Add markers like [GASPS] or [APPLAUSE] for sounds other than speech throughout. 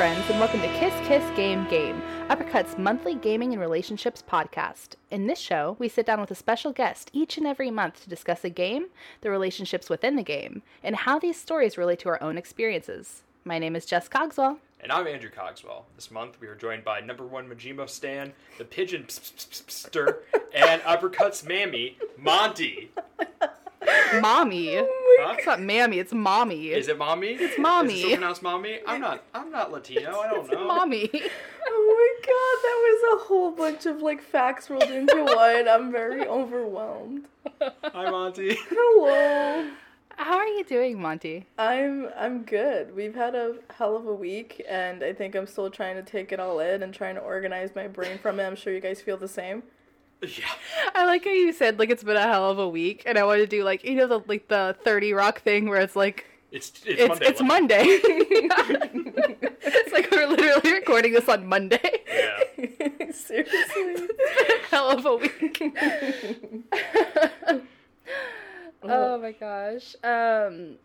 friends, and welcome to Kiss Kiss Game Game, Uppercut's monthly gaming and relationships podcast. In this show, we sit down with a special guest each and every month to discuss a game, the relationships within the game, and how these stories relate to our own experiences. My name is Jess Cogswell. And I'm Andrew Cogswell. This month we are joined by number one Majima Stan, the Pigeon [LAUGHS] Stir, and Uppercut's Mammy, Monty. [LAUGHS] Mommy. Oh huh? It's not mammy, it's mommy. Is it mommy? It's mommy. Is it still pronounced mommy? I'm not. I'm not Latino. I don't [LAUGHS] know. mommy. [LAUGHS] Oh my god, that was a whole bunch of like facts rolled into [LAUGHS] one. I'm very overwhelmed. Hi, Monty. Hello. How are you doing, Monty? I'm I'm good. We've had a hell of a week and I think I'm still trying to take it all in and trying to organize my brain from it. I'm sure you guys feel the same. Yeah. I like how you said like it's been a hell of a week, and I want to do like you know the like the Thirty Rock thing where it's like It's it's, it's Monday. it's Monday. it's like we're literally recording this on Monday. Yeah. [LAUGHS] Seriously. hell of a week. [LAUGHS] oh my gosh. Um.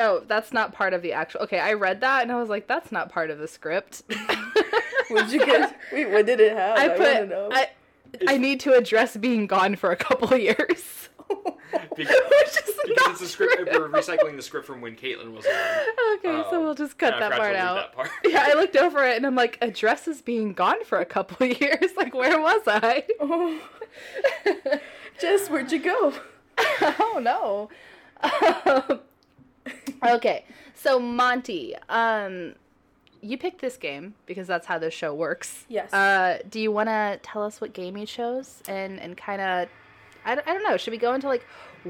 Oh, that's not part of the actual. Okay, I read that and I was like, that's not part of the script. [LAUGHS] Would you get Wait, what did it have? I wanna put know. I. Need to address being gone for a couple years. [LAUGHS] [LAUGHS] Because, because not it's a script. true. We're recycling the script from when Caitlin was on. Okay, so Um, we'll just cut that part out. That part. [LAUGHS] Yeah, I looked over it and I'm like, address is being gone for a couple of years. Like, where was I? Oh. Jess, where'd you go? oh no. Um, okay, so Monty, um, you picked this game because that's how this show works. Yes. Uh, do you want to tell us what game you chose and and kind of, I, don't- I don't know. Should we go into like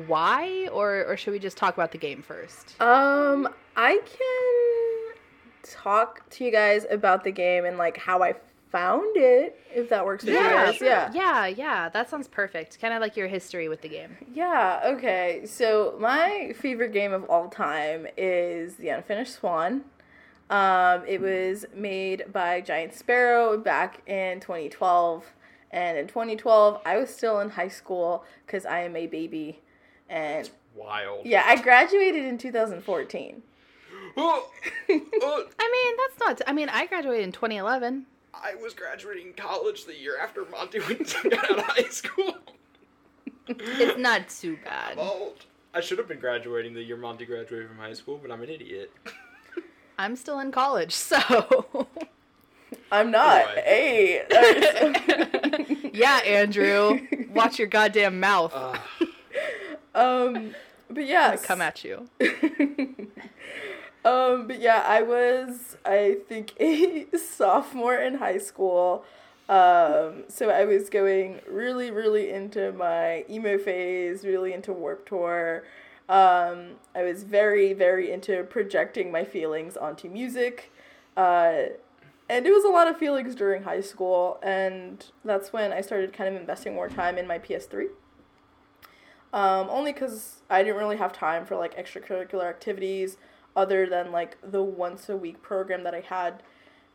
why or or should we just talk about the game first? Um, I can talk to you guys about the game and like how I found it, if that works with you guys. sure. Yeah. Yeah, yeah, that sounds perfect. Kind of like your history with the game. Yeah, okay. So my favorite game of all time is The Unfinished Swan. Um, it was made by Giant Sparrow back in 2012. And in 2012, I was still in high school because I am a baby. And Wild. yeah, I graduated in 2014. Oh, [GASPS] oh, [LAUGHS] I mean, that's not. I mean, I graduated in 2011. I was graduating college the year after Monty [LAUGHS] went got out of high school. It's not too bad. old. I should have been graduating the year Monty graduated from high school, but I'm an idiot. [LAUGHS] I'm still in college, [LAUGHS] so I'm not. Boy. Hey. [LAUGHS] yeah, Andrew, watch your goddamn mouth. Uh, [LAUGHS] um, but yeah. come at you. Um, but yeah, I was, I think, a sophomore in high school. Um, so I was going really, really into my emo phase, really into Warped Tour. Um, I was very, very into projecting my feelings onto music. Uh, and it was a lot of feelings during high school, and that's when I started kind of investing more time in my PS3. Um, only because I didn't really have time for like extracurricular activities other than like the once a week program that I had,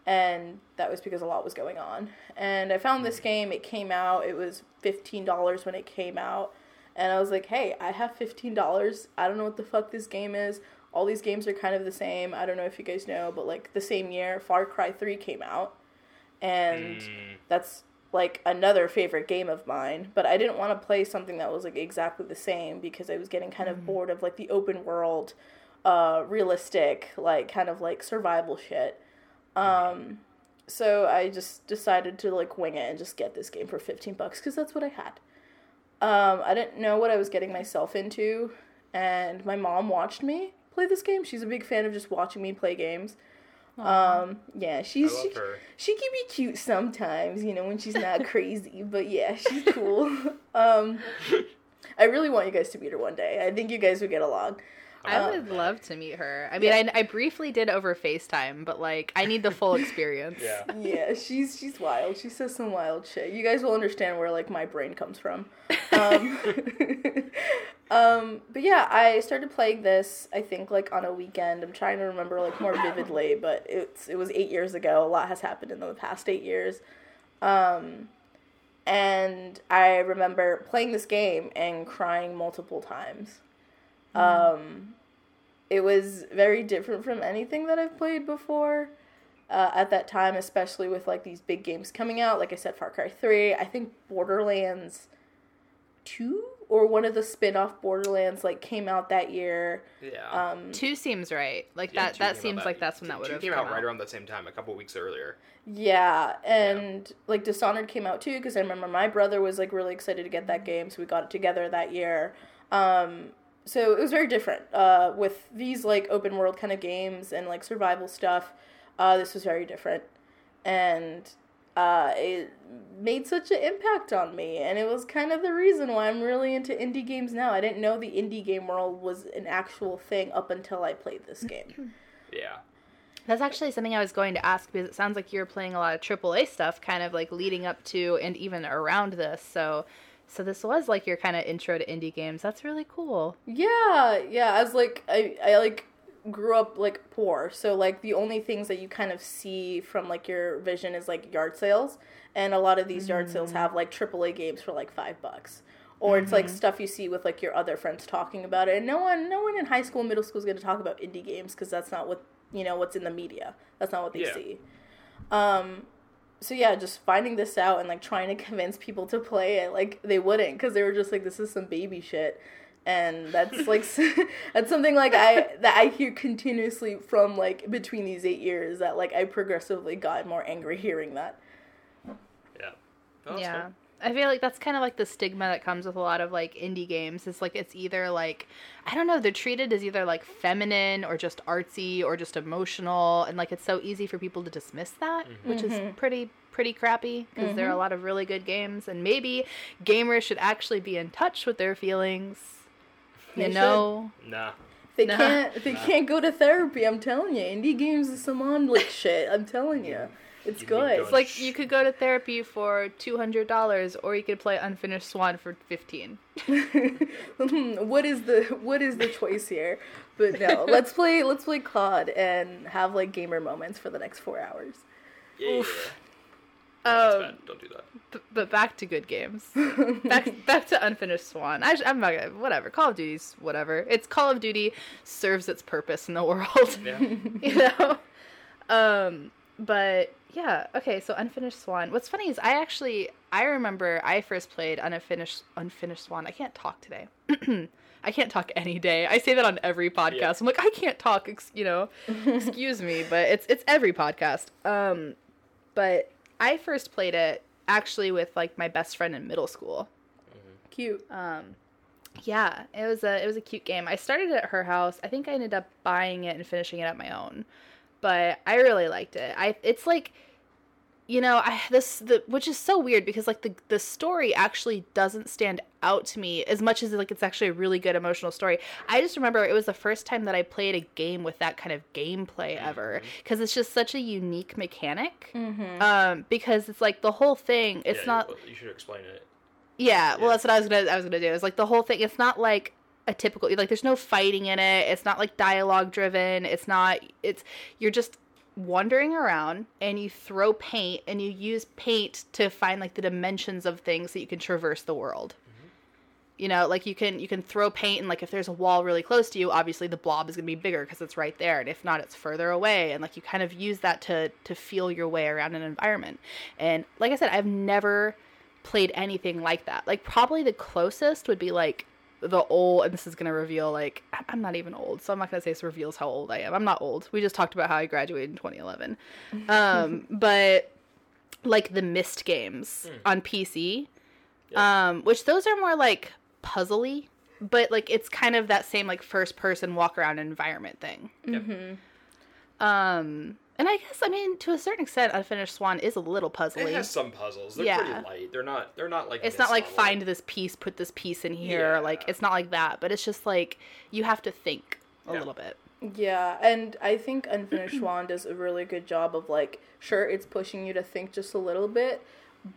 and that was because a lot was going on. And I found this game, it came out, it was $15 when it came out, and I was like, hey, I have $15. I don't know what the fuck this game is. All these games are kind of the same. I don't know if you guys know, but like the same year, Far Cry 3 came out, and mm, that's like another favorite game of mine. But i didn't want to play something that was like exactly the same because i was getting kind of bored of like the open world uh realistic like kind of like survival shit. Um so i just decided to like wing it and just get this game for 15 bucks because that's what i had um i didn't know what i was getting myself into and my mom watched me play this game she's a big fan of just watching me play games um yeah she's she, her. she can be cute sometimes, you know, when she's not [LAUGHS] crazy. But yeah, she's cool. [LAUGHS] um, I really want you guys to meet her one day. I think you guys would get along. I Um, would love to meet her. I mean, I, I briefly did over FaceTime, but like, I need the full [LAUGHS] experience. Yeah. [LAUGHS] Yeah, she's she's wild. She says some wild shit. You guys will understand where like my brain comes from. Um, [LAUGHS] um, but yeah, I started playing this. I think like on a weekend. I'm trying to remember like more vividly, but it's it was eight years ago. A lot has happened in the past eight years. Um, and I remember playing this game and crying multiple times. Um, it was very different from anything that I've played before. uh, at that time, especially with like these big games coming out. Like I said, Far Cry 3. I think Borderlands 2 or one of the spin off Borderlands like came out that year. Yeah. Um, Two seems right. Like Yeah, that. That seems like that's when two- that would have came come out right around the same time, a couple weeks earlier. Yeah, and like Dishonored came out too because I remember my brother was like really excited to get that game, so we got it together that year. Um, so it was very different uh, with these like open world kind of games and like survival stuff. Uh, this was very different, and uh, it made such an impact on me, and it was kind of the reason why I'm really into indie games now. I didn't know the indie game world was an actual thing up until I played this [LAUGHS] game. Yeah. That's actually something I was going to ask because it sounds like you're playing a lot of AAA stuff, kind of like leading up to and even around this. So, so this was like your kind of intro to indie games. That's really cool. Yeah, yeah. As like I, I like grew up like poor, so like the only things that you kind of see from like your vision is like yard sales, and a lot of these yard sales have like AAA games for like five bucks. Or it's like stuff you see with like your other friends talking about it, and no one, no one in high school, middle school is going to talk about indie games because that's not what you know what's in the media. That's not what they Yeah. see. Um, so yeah, just finding this out and like trying to convince people to play it, like they wouldn't because they were just like, "This is some baby shit," and that's [LAUGHS] like [LAUGHS] that's something like I that I hear continuously from like between these eight years that like I progressively got more angry hearing that. Yeah. That's yeah. Fun. I feel like that's kind of like the stigma that comes with a lot of like indie games. It's like it's either like I don't know, they're treated as either like feminine or just artsy or just emotional and like it's so easy for people to dismiss that, mm-hmm. which is mm-hmm. pretty pretty crappy because there are a mm-hmm. lot of really good games and maybe gamers should actually be in touch with their feelings. You They should. know? Nah. They Nah. can't they can't go to therapy. I'm telling you, indie games is some on like shit. I'm telling you, it's You good. to It's like you could go to therapy for $200 or you could play Unfinished Swan for 15. [LAUGHS] what is the what is the choice here? But no, [LAUGHS] let's play let's play COD and have like gamer moments for the next four hours. Yeah. No, Um. Don't do that. B- but back to good games. [LAUGHS] back back to Unfinished Swan. I, am not gonna whatever. Call of Duty's whatever. It's Call of Duty serves its purpose in the world. Yeah. you know. Um, but yeah. Okay. So Unfinished Swan. What's funny is I actually I remember I first played Unfinished Unfinished Swan. I can't talk today. [CLEARS THROAT] I can't talk any day. I say that on every podcast. Yeah. I'm like I can't talk. Ex- you know, [LAUGHS] excuse me, but it's it's every podcast. Um, but I first played it actually with like my best friend in middle school. Cute. Um, yeah, it was a it was a cute game. I started it at her house. I think I ended up buying it and finishing it at my own, but I really liked it. I it's like, you know, I this the which is so weird because like the the story actually doesn't stand out to me as much as like it's actually a really good emotional story. I just remember it was the first time that I played a game with that kind of gameplay ever because it's just such a unique mechanic. Mm-hmm. Um, because it's like the whole thing. It's Yeah, not. You, you should explain it. Yeah, well, Yeah. that's what I was gonna I was gonna do. It's like the whole thing. It's not like a typical like. There's no fighting in it. It's not like dialogue driven. It's not. It's you're just wandering around and you throw paint and you use paint to find like the dimensions of things that you can traverse the world. You know, like you can you can throw paint and like if there's a wall really close to you, obviously the blob is gonna be bigger because it's right there, and if not, it's further away. And like you kind of use that to to feel your way around an environment. And like I said, I've never played anything like that. Like probably the closest would be like the old and this is gonna reveal like I- I'm not even old, so I'm not gonna say this reveals how old I am. I'm not old. We just talked about how I graduated in 2011. [LAUGHS] Um, but like the Myst games on PC, Yeah. um, which those are more like puzzly, but like it's kind of that same like first person walk around environment thing. Yep. Mm-hmm. Um, and I guess I mean to a certain extent, Unfinished Swan is a little puzzly. It has some puzzles. They're Yeah. pretty light. They're not. They're not like. it's not like level. find this piece, put this piece in here. Yeah. Like it's not like that, but it's just like you have to think a Yeah. little bit. Yeah, and I think Unfinished [CLEARS THROAT] Swan does a really good job of like, sure, it's pushing you to think just a little bit,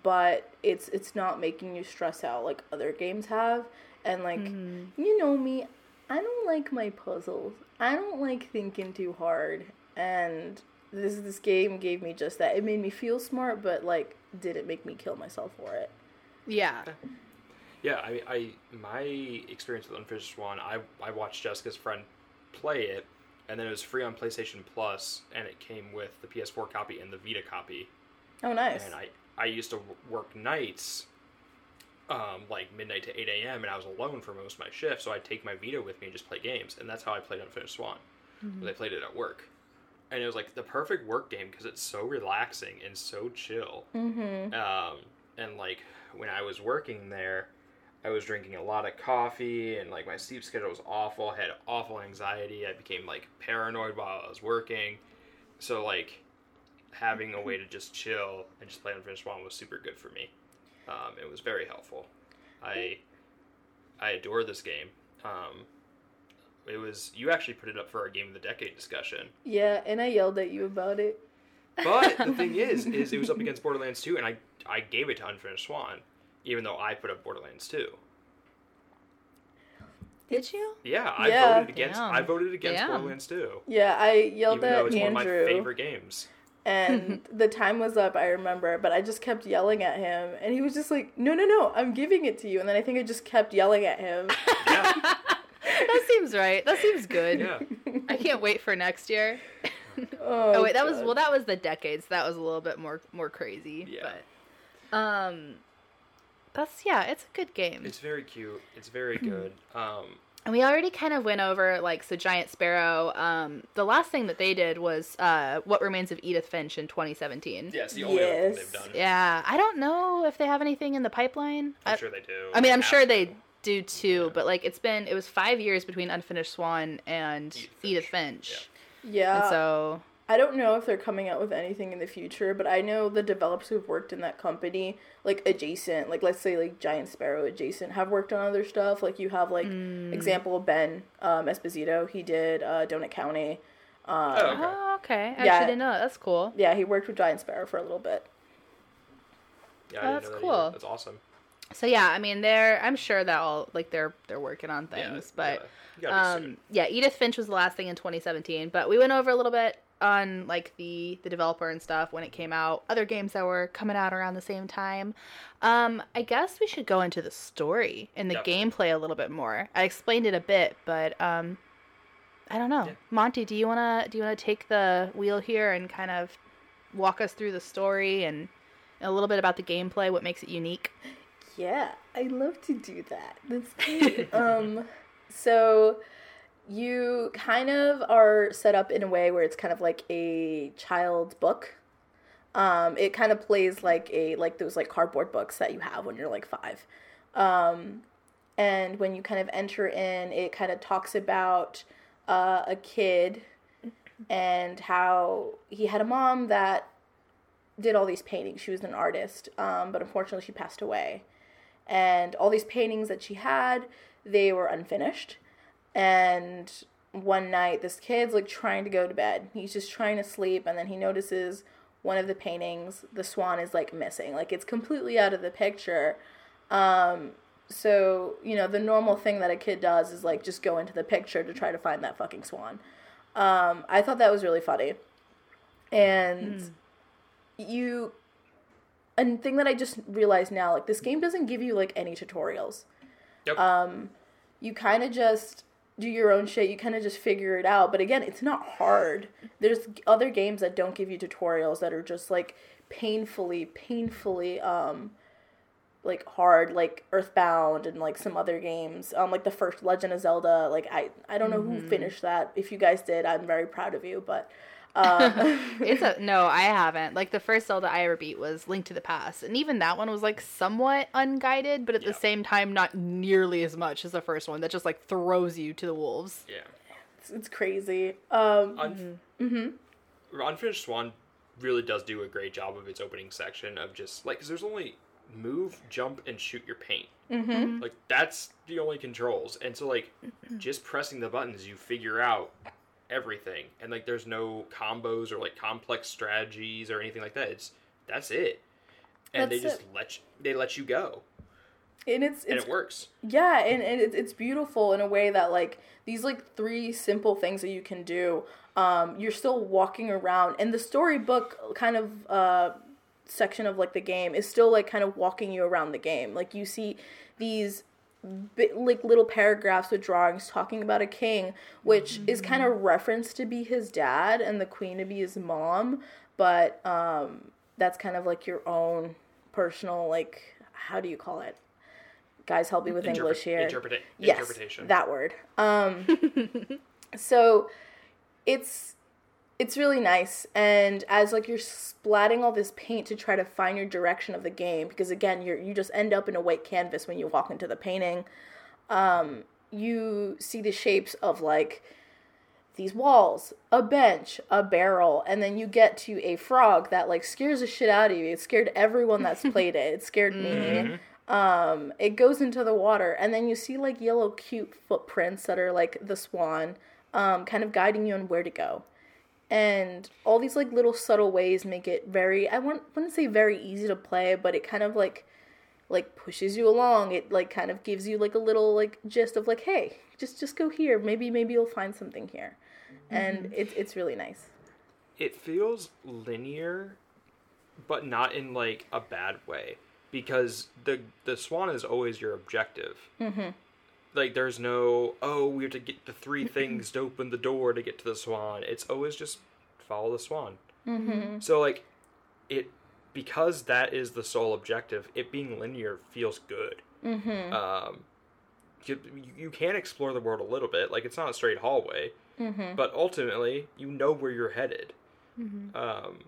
but it's it's not making you stress out like other games have. And like, mm-hmm. you know me, I don't like my puzzles. I don't like thinking too hard. And this this game gave me just that. It made me feel smart, but like, didn't make me kill myself for it. Yeah. Yeah, I, I my experience with Unfinished Swan, I I watched Jessica's friend play it, and then it was free on PlayStation Plus, and it came with the PS4 copy and the Vita copy. Oh, nice. And I I used to work nights, um, like midnight to eight a.m. and I was alone for most of my shift, so I'd take my Vita with me and just play games, and that's how I played Unfinished Swan. Mm-hmm. I played it at work, and it was like the perfect work game because it's so relaxing and so chill. mm-hmm. Um, and like when I was working there, I was drinking a lot of coffee, and like my sleep schedule was awful. I had awful anxiety. I became like paranoid while I was working. So like having a way to just chill and just play Unfinished Swan was super good for me. Um, it was very helpful. I I adore this game. Um, it was you actually put it up for our game of the decade discussion. Yeah, and I yelled at you about it. But the [LAUGHS] thing is, is it was up against Borderlands 2, and I I gave it to Unfinished Swan, even though I put up Borderlands 2. Did you? Yeah, I Yeah. voted against. Damn. I voted against Damn. Borderlands 2, Yeah, I yelled even though at it's one of my favorite games. and [LAUGHS] the time was up. I remember, but I just kept yelling at him, and he was just like, "No, no, no, I'm giving it to you." And then I think I just kept yelling at him. Yeah, [LAUGHS] that seems right. That seems good. yeah. I can't wait for next year. [LAUGHS] Oh, Oh wait, that was well, that was the decades. That was a little bit more more crazy. Yeah. But, um, that's yeah, it's a good game. It's very cute. It's very good. Um, And we already kind of went over like so Giant Sparrow. Um, the last thing that they did was uh, What Remains of Edith Finch in 2017. yeah, it's the only other thing Yes. they've done. Yeah, I don't know if they have anything in the pipeline. I'm I, sure they do. I mean, I'm Have sure to. they do too. Yeah. But like, it's been it was five years between Unfinished Swan and Edith Edith Finch. Finch. Yeah, And so I don't know if they're coming out with anything in the future, but I know the developers who've worked in that company, like adjacent, like let's say like Giant Sparrow adjacent, have worked on other stuff. Like you have like Mm. example Ben um, Esposito, he did uh, Donut County. Um, Oh, okay. oh, okay. I Yeah. actually didn't know. that. That's cool. Yeah, he worked with Giant Sparrow for a little bit. Yeah, Oh, that's that cool. either. That's awesome. So yeah, I mean, they're I'm sure that all like they're they're working on things, yeah, but. you Um, yeah, Edith Finch was the last thing in 2017, but we went over a little bit on like the the developer and stuff when it came out, other games that were coming out around the same time. Um, I guess we should go into the story and the Definitely. gameplay a little bit more. I explained it a bit, but um, I don't know, Yeah. Monty, do you wanna do you wanna take the wheel here and kind of walk us through the story and a little bit about the gameplay, what makes it unique? Yeah, I love to do that. That's great. [LAUGHS] um, so you kind of are set up in a way where it's kind of like a child's book. Um, it kind of plays like a like those like cardboard books that you have when you're like five. Um, and when you kind of enter in, it kind of talks about uh, a kid and how he had a mom that did all these paintings. She was an artist, um, but unfortunately she passed away. And all these paintings that she had, they were unfinished. And one night, this kid's like trying to go to bed. He's just trying to sleep, and then he notices one of the paintings, the swan is like missing. Like it's completely out of the picture. Um, so, you know, the normal thing that a kid does is like just go into the picture to try to find that fucking swan. Um, I thought that was really funny. And you and thing that I just realized now, like this game doesn't give you like any tutorials. Yep. Um, you kind of just do your own shit. You kind of just figure it out. But again, it's not hard. There's other games that don't give you tutorials that are just like painfully, painfully um like hard, like Earthbound and like some other games. Um, like the first Legend of Zelda. Like I, I don't know who finished that. If you guys did, I'm very proud of you. But um, [LAUGHS] it's a [LAUGHS] no, I haven't. Like the first Zelda I ever beat was Link to the Past, and even that one was like somewhat unguided, but at Yeah. the same time not nearly as much as the first one that just like throws you to the wolves. Yeah. it's, it's crazy. Um, Unf- Mm-hmm. Unfinished Swan really does do a great job of its opening section of just like because there's only move, jump, and shoot your paint. mm-hmm. Like that's the only controls, and so like just pressing the buttons, you figure out everything, and like there's no combos or like complex strategies or anything like that. It's that's it, and they That's just let you, they let you go, And it's and it works. Yeah, and, and it's, it's beautiful in a way that like these like three simple things that you can do. Um, you're still walking around, and the storybook kind of uh, section of like the game is still like kind of walking you around the game. Like you see these bit, like little paragraphs with drawings talking about a king, which is kind of referenced to be his dad and the queen to be his mom, but um, that's kind of like your own personal like how do you call it? Guys, help me with Interpre- English here. interpreta- yes, interpretation. that word. Um, [LAUGHS] so it's it's really nice. And as like you're splatting all this paint to try to find your direction of the game because again you're you just end up in a white canvas when you walk into the painting. Um you see the shapes of like these walls a bench a barrel and then you get to a frog that like scares the shit out of you. It scared everyone that's [LAUGHS] played it. It scared me. Um it goes into the water and then you see like yellow cute footprints that are like the swan um kind of guiding you on where to go and all these like little subtle ways make it very i wouldn't, wouldn't say very easy to play but it kind of like like pushes you along. It like kind of gives you like a little like gist of like hey just just go here. Maybe maybe you'll find something here. And it's it's really nice. It feels linear, but not in like a bad way because the the swan is always your objective. Mm-hmm. Like there's no oh we have to get the three [LAUGHS] things to open the door to get to the swan. It's always just follow the swan. Mm-hmm. So like it because that is the sole objective. It being linear feels good. Mm-hmm. Um, you, you can explore the world a little bit. Like it's not a straight hallway, Mm-hmm. but ultimately you know where you're headed. Um,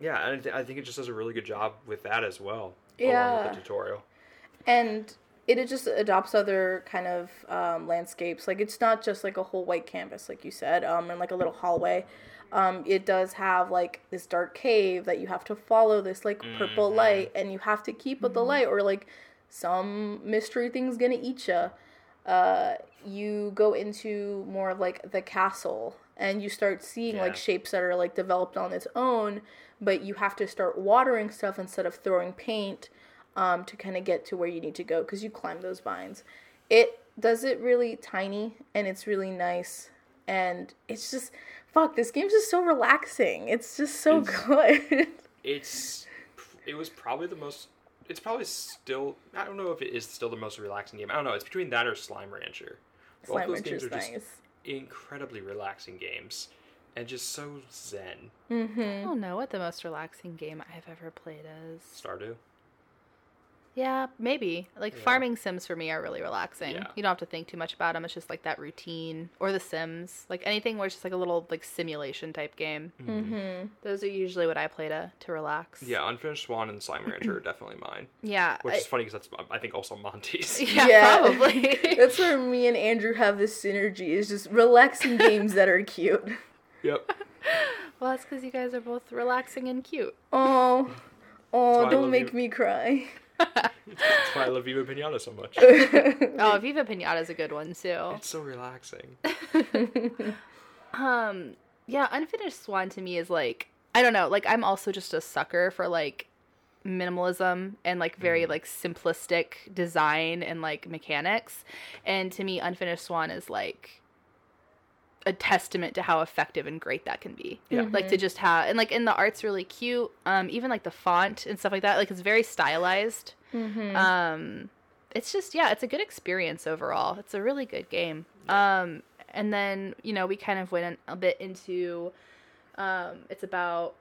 yeah, and I, th- I think it just does a really good job with that as well. Along Yeah. with the tutorial. and it just adopts other kind of um, landscapes. Like it's not just like a whole white canvas like you said um, and like a little hallway. Um, it does have like this dark cave that you have to follow this like purple light and you have to keep with the light or like some mystery thing's gonna eat you uh, you go into more of like the castle and you start seeing Yeah. like shapes that are like developed on its own but you have to start watering stuff instead of throwing paint um, to kind of get to where you need to go because you climb those vines it does it really tiny and it's really nice and it's just fuck this game's just so relaxing it's just so good [LAUGHS] It's it was probably the most. It's probably still. I don't know if it is still the most relaxing game. I don't know. It's between that or Slime Rancher. Both slime those games rancher's are just nice incredibly relaxing games, and just so zen. I don't know what the most relaxing game I've ever played is. Stardew. Yeah, maybe. Like Yeah. farming sims for me are really relaxing. Yeah. You don't have to think too much about them. It's just like that routine or the Sims, like anything where it's just like a little like simulation type game. mm-hmm. Those are usually what I play to to relax. Yeah, Unfinished Swan and Slime Rancher are definitely mine. Yeah. Which I- is funny because that's I think also Monty's. [LAUGHS] yeah, Yeah. probably. [LAUGHS] that's where me and andrew have this synergy is just relaxing [LAUGHS] games that are cute yep. well, that's because you guys are both relaxing and cute. oh oh don't make you. me cry That's why I love Viva Pinata so much. [LAUGHS] Oh, Viva Pinata is a good one too. It's so relaxing. [LAUGHS] Um, yeah, Unfinished Swan to me is like I don't know, like I'm also just a sucker for like minimalism and like very like simplistic design and like mechanics. And to me Unfinished Swan is like a testament to how effective and great that can be. Yeah. Like to just have and like and the art's really cute. Um even like the font and stuff like that, like it's very stylized. Mm-hmm. Um, it's just yeah, it's a good experience overall. It's a really good game. Um, and then you know we kind of went a bit into, um, it's about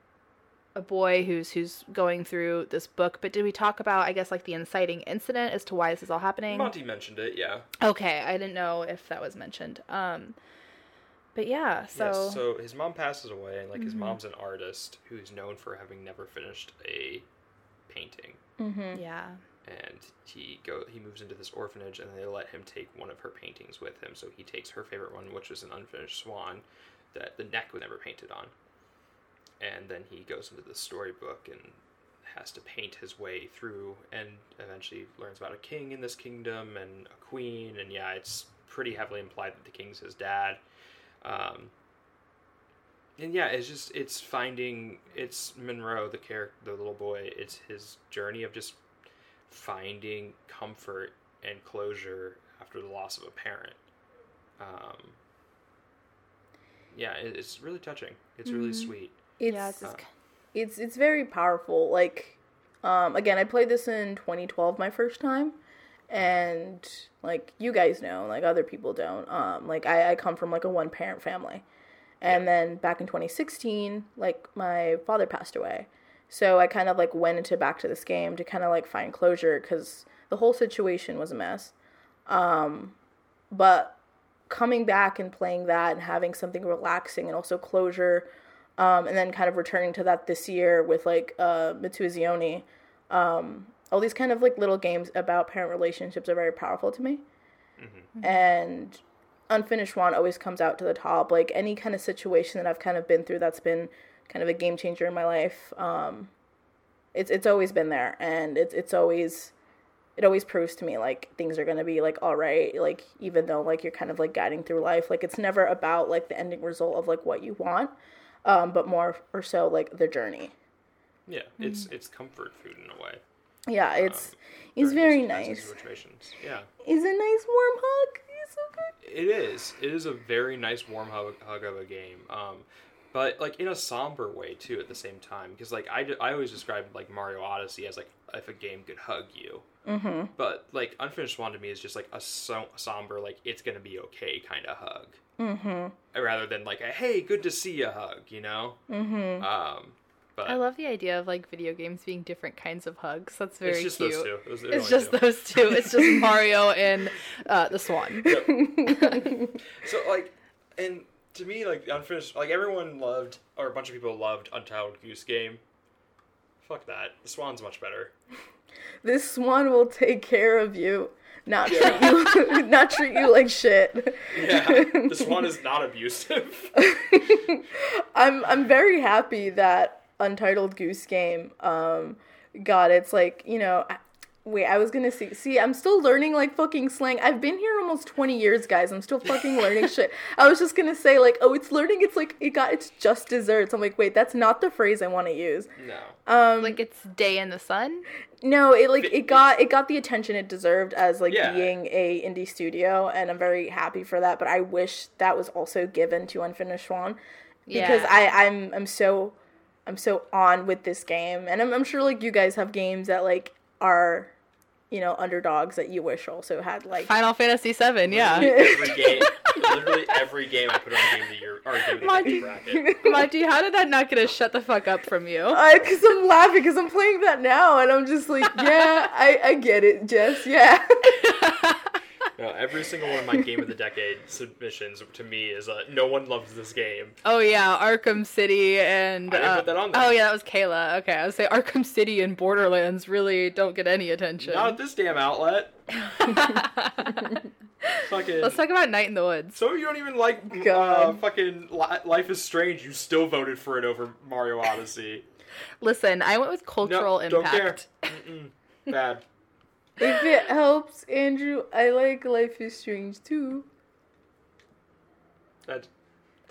a boy who's who's going through this book. But did we talk about I guess like the inciting incident as to why this is all happening? Monty mentioned it, yeah. Okay, I didn't know if that was mentioned. Um, but yeah, so, Mm-hmm. yes, so his mom passes away, and like his mom's an artist who's known for having never finished a painting. Mm-hmm. yeah, And he go he moves into this orphanage, and they let him take one of her paintings with him. So he takes her favorite one, which is an unfinished swan that the neck was never painted on. And then he goes into the storybook and has to paint his way through, and eventually learns about a king in this kingdom and a queen. And yeah, it's pretty heavily implied that the king's his dad. Um, and yeah, it's just it's finding it's Monroe, the character, the little boy. It's his journey of just finding comfort and closure after the loss of a parent. Um, yeah, it, it's really touching. It's really sweet. it's yeah, it's just, uh, it's it's very powerful like um again i played this in 2012 my first time and like you guys know, like other people don't. Um, like I, I come from like a one parent family, and then back in 2016, like my father passed away, so I kind of like went into back to this game to kind of like find closure because the whole situation was a mess. Um, but coming back and playing that and having something relaxing and also closure, um, and then kind of returning to that this year with like uh, Mutazione, um, all these kind of like little games about parent relationships are very powerful to me. And Unfinished Swan always comes out to the top. Like any kind of situation that I've kind of been through that's been kind of a game changer in my life, um, it's it's always been there, and it's it's always it always proves to me like things are gonna be like all right like even though like you're kind of like guiding through life like it's never about like the ending result of like what you want um but more or so like the journey Yeah, it's it's comfort food in a way. yeah it's Um, it's very these kinds of nice Situations. Yeah, it's a nice warm hug it's so good it is. It is a very nice warm hug, hug of a game. Um, but like in a somber way too at the same time because like I, I always describe like Mario Odyssey as like if a game could hug you. Mm-hmm. But like Unfinished Swan to me is just like a so- somber like it's gonna be okay kind of hug. Mm-hmm. Rather than like a hey good to see you hug, you know. Mm-hmm. Um, but I love the idea of like video games being different kinds of hugs. That's very it's just cute. those two. Those It's just two. those two. It's just [LAUGHS] Mario and uh, the Swan. [LAUGHS] So like, and to me, like unfinished, like everyone loved, or a bunch of people loved Untitled Goose Game. Fuck that. The Swan's much better. [LAUGHS] this swan will take care of you not treat you not treat you like shit Yeah, the Swan is not abusive. I'm I'm very happy that Untitled Goose Game um got its like you know I- wait I was gonna see see I'm still learning like fucking slang I've been here almost 20 years guys I'm still fucking learning [LAUGHS] shit I was just gonna say like oh it's learning it's like it got its just desserts I'm like wait that's not the phrase I want to use no. um Like it's day in the sun. no it like It- it got it got the attention it deserved as like Yeah. being a indie studio and I'm very happy for that but I wish that was also given to Unfinished Swan because Yeah. I I'm I'm so I'm so on with this game and I'm I'm sure like you guys have games that like are you know underdogs that you wish also had like Final Fantasy VII. Yeah. Every game, literally every game I put on Game of the Year or Game of the Monty. Decade bracket. [LAUGHS] Monty, how did that not get a shut the fuck up from you? because I'm laughing because I'm playing that now and I'm just like yeah I I get it Jess yeah [LAUGHS] No, every single one of my Game of the Decade submissions to me is uh, no one loves this game. Oh yeah, Arkham City and I didn't uh, put that on there. oh yeah, that was Kayla. Okay, I would say Arkham City and Borderlands really don't get any attention. Not at this damn outlet. [LAUGHS] Fucking. Let's talk about Night in the Woods. So you don't even like [LAUGHS] uh, fucking Life is Strange. You still voted for it over Mario Odyssey. Listen, I went with cultural no, don't care. impact. Mm-mm. Bad. [LAUGHS] if it helps Andrew I like Life is Strange too That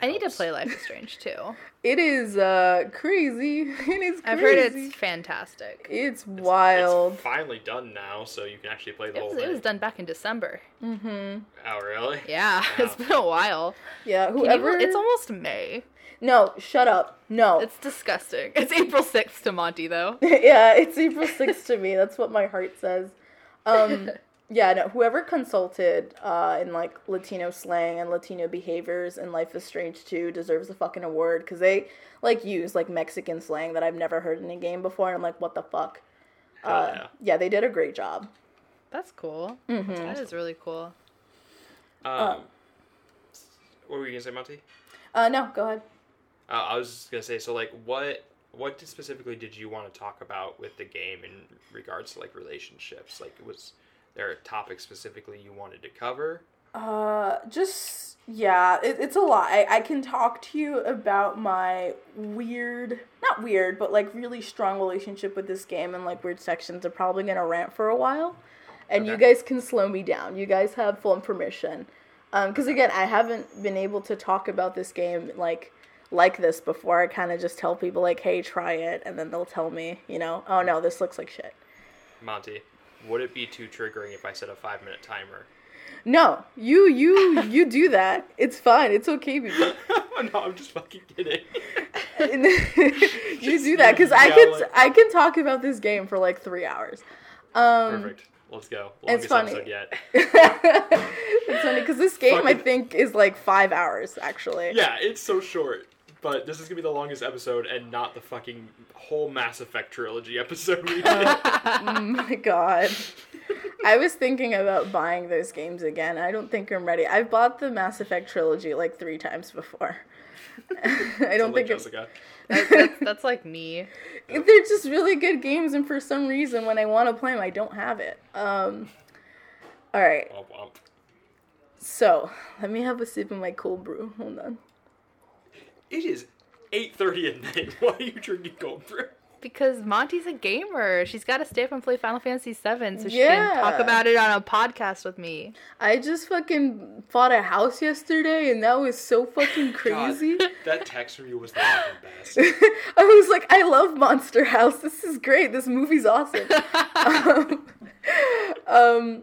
I need to play Life is Strange too. [LAUGHS] it is uh crazy [LAUGHS] it is crazy I've heard it's fantastic. it's wild It's finally done now, so you can actually play the It whole was, it was done back in December. Mhm. Oh, really? [LAUGHS] Yeah, Wow. it's been a while. yeah Can you- whoever it's almost May. no shut up no It's disgusting. It's April 6th to Monty though. yeah, it's April 6th to me. That's what my heart says. Um, [LAUGHS] yeah, no, whoever consulted uh, in like Latino slang and Latino behaviors in Life is Strange 2 deserves a fucking award because they like use like Mexican slang that I've never heard in a game before. And I'm like, what the fuck? Uh, yeah. yeah, they did a great job. That's cool. Mm-hmm. That is really cool. Um, what were you gonna say, Monty? Uh, no, go ahead. Uh, I was just gonna say, so like, what what specifically did you want to talk about with the game in regards to like relationships? Like, was there a topic specifically you wanted to cover? Uh, just yeah, it, it's a lot. I, I can talk to you about my weird, not weird, but like really strong relationship with this game and like weird sections. are probably gonna rant for a while, and you guys can slow me down. You guys have full permission. Um, because again, I haven't been able to talk about this game like like this before. I kind of just tell people like, "Hey, try it," and then they'll tell me, you know, "Oh no, this looks like shit." Monty, would it be too triggering if I set a five minute timer? No, you you you do that. It's fine. It's okay, people. [LAUGHS] no, I'm just fucking kidding. [LAUGHS] you do that because I could. I can talk about this game for like three hours. Um, Perfect. Let's go. It's Longest funny. episode yet. [LAUGHS] it's funny because this game I think is like five hours actually. Yeah, it's so short. But this is gonna be the longest episode and not the fucking whole Mass Effect trilogy episode we [LAUGHS] did. oh my god. I was thinking about buying those games again. I don't think I'm ready. I've bought the Mass Effect trilogy like three times before. [LAUGHS] I don't think it, Jessica. That's, that's, that's like me. [LAUGHS] they're just really good games, and for some reason, when I want to play them, I don't have it. Um, all right, Womp womp. so let me have a sip of my cold brew. Hold on. It is 8.30 at night. [LAUGHS] Why are you drinking cold brew? Because Monty's a gamer. She's got to stay up and play Final Fantasy VII so she Yeah. can talk about it on a podcast with me. I just fucking bought a house yesterday, and that was so fucking [LAUGHS] crazy. God, that text from you was the [LAUGHS] best. I was like, I love Monster House. This is great. This movie's awesome. um, um,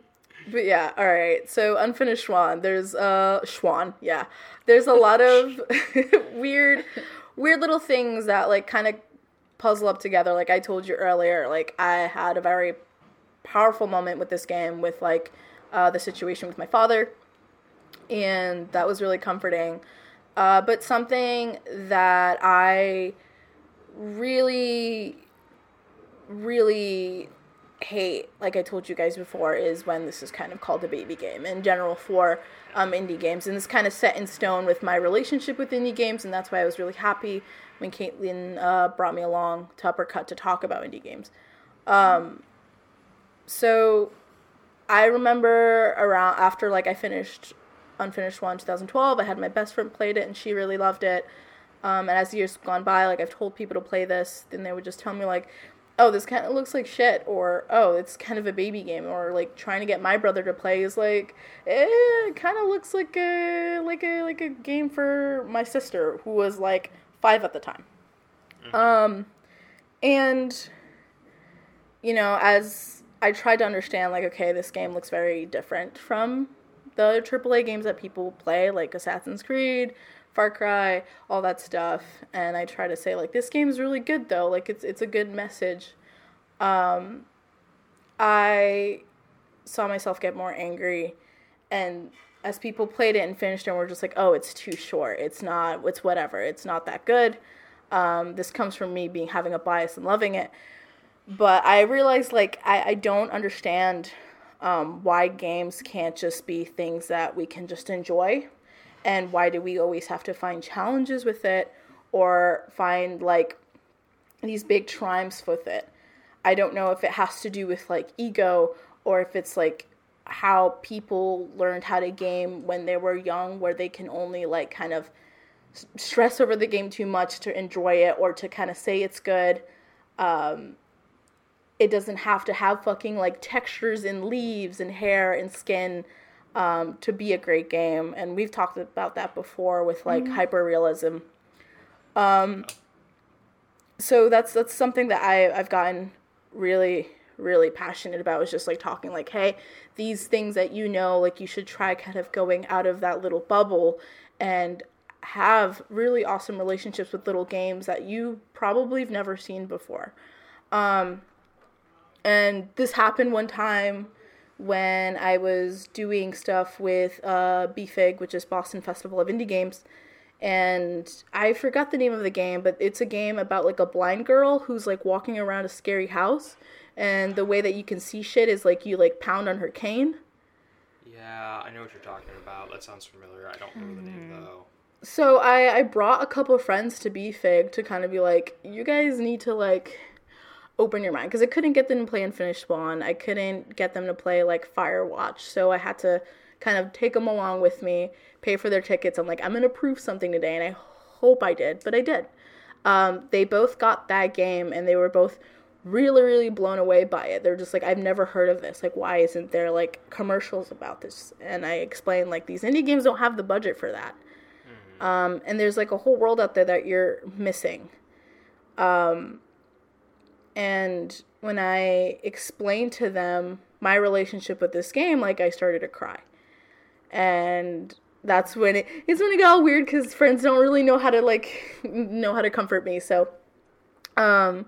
but yeah, all right. So unfinished Schwan. There's uh Schwan. Yeah, there's a lot of [LAUGHS] weird, weird little things that like kind of puzzle up together. Like I told you earlier, like I had a very powerful moment with this game with like uh, the situation with my father, and that was really comforting. Uh, but something that I really, really hate, like I told you guys before, is when this is kind of called a baby game in general for um, indie games. And this kind of set in stone with my relationship with indie games, and that's why I was really happy when Caitlin uh, brought me along to Uppercut to talk about indie games. Um, so I remember around after like I finished Unfinished Swan 2012, I had my best friend played it and she really loved it. Um, and as years gone by, like I've told people to play this, then they would just tell me like, "Oh, this kind of looks like shit," or "Oh, it's kind of a baby game," or like trying to get my brother to play is like, eh, it kind of looks like a like a like a game for my sister who was like five at the time. Um, and you know, as I tried to understand, like, okay, this game looks very different from the AAA games that people play, like Assassin's Creed, Far Cry, all that stuff. And I try to say, like, this game is really good, though. Like, it's it's a good message. Um, I saw myself get more angry, and as people played it and finished and were just like, oh, it's too short. It's not. It's whatever. It's not that good. Um, this comes from me being having a bias and loving it but I realized like I, I don't understand um, why games can't just be things that we can just enjoy, and why do we always have to find challenges with it or find like these big triumphs with it. I don't know if it has to do with like ego or if it's like how people learned how to game when they were young, where they can only like kind of stress over the game too much to enjoy it or to kind of say it's good um, it doesn't have to have fucking like textures and leaves and hair and skin um, to be a great game. And we've talked about that before with like hyper realism. Um, so that's that's something that I I've gotten really really passionate about is just like talking like hey these things that you know like you should try kind of going out of that little bubble and have really awesome relationships with little games that you probably have never seen before and this happened one time when I was doing stuff with uh, BFIG, which is Boston Festival of Indie Games. And I forgot the name of the game, but it's a game about like a blind girl who's like walking around a scary house. And the way that you can see shit is like you like pound on her cane. Yeah, I know what you're talking about. That sounds familiar. I don't remember the name though. So I, I brought a couple of friends to BFIG to kind of be like, you guys need to like open your mind because I couldn't get them to play Unfinished Swan. I couldn't get them to play like Firewatch, so I had to kind of take them along with me, pay for their tickets. I'm like, I'm gonna prove something today, and I hope I did, but I did. Um, they both got that game, and they were both really, really blown away by it. They're just like, I've never heard of this. Like, why isn't there like commercials about this? And I explained like these indie games don't have the budget for that. Um, and there's like a whole world out there that you're missing. Um, and when I explained to them my relationship with this game, like I started to cry. And that's when it it's when it got all weird because friends don't really know how to like [LAUGHS] know how to comfort me. So um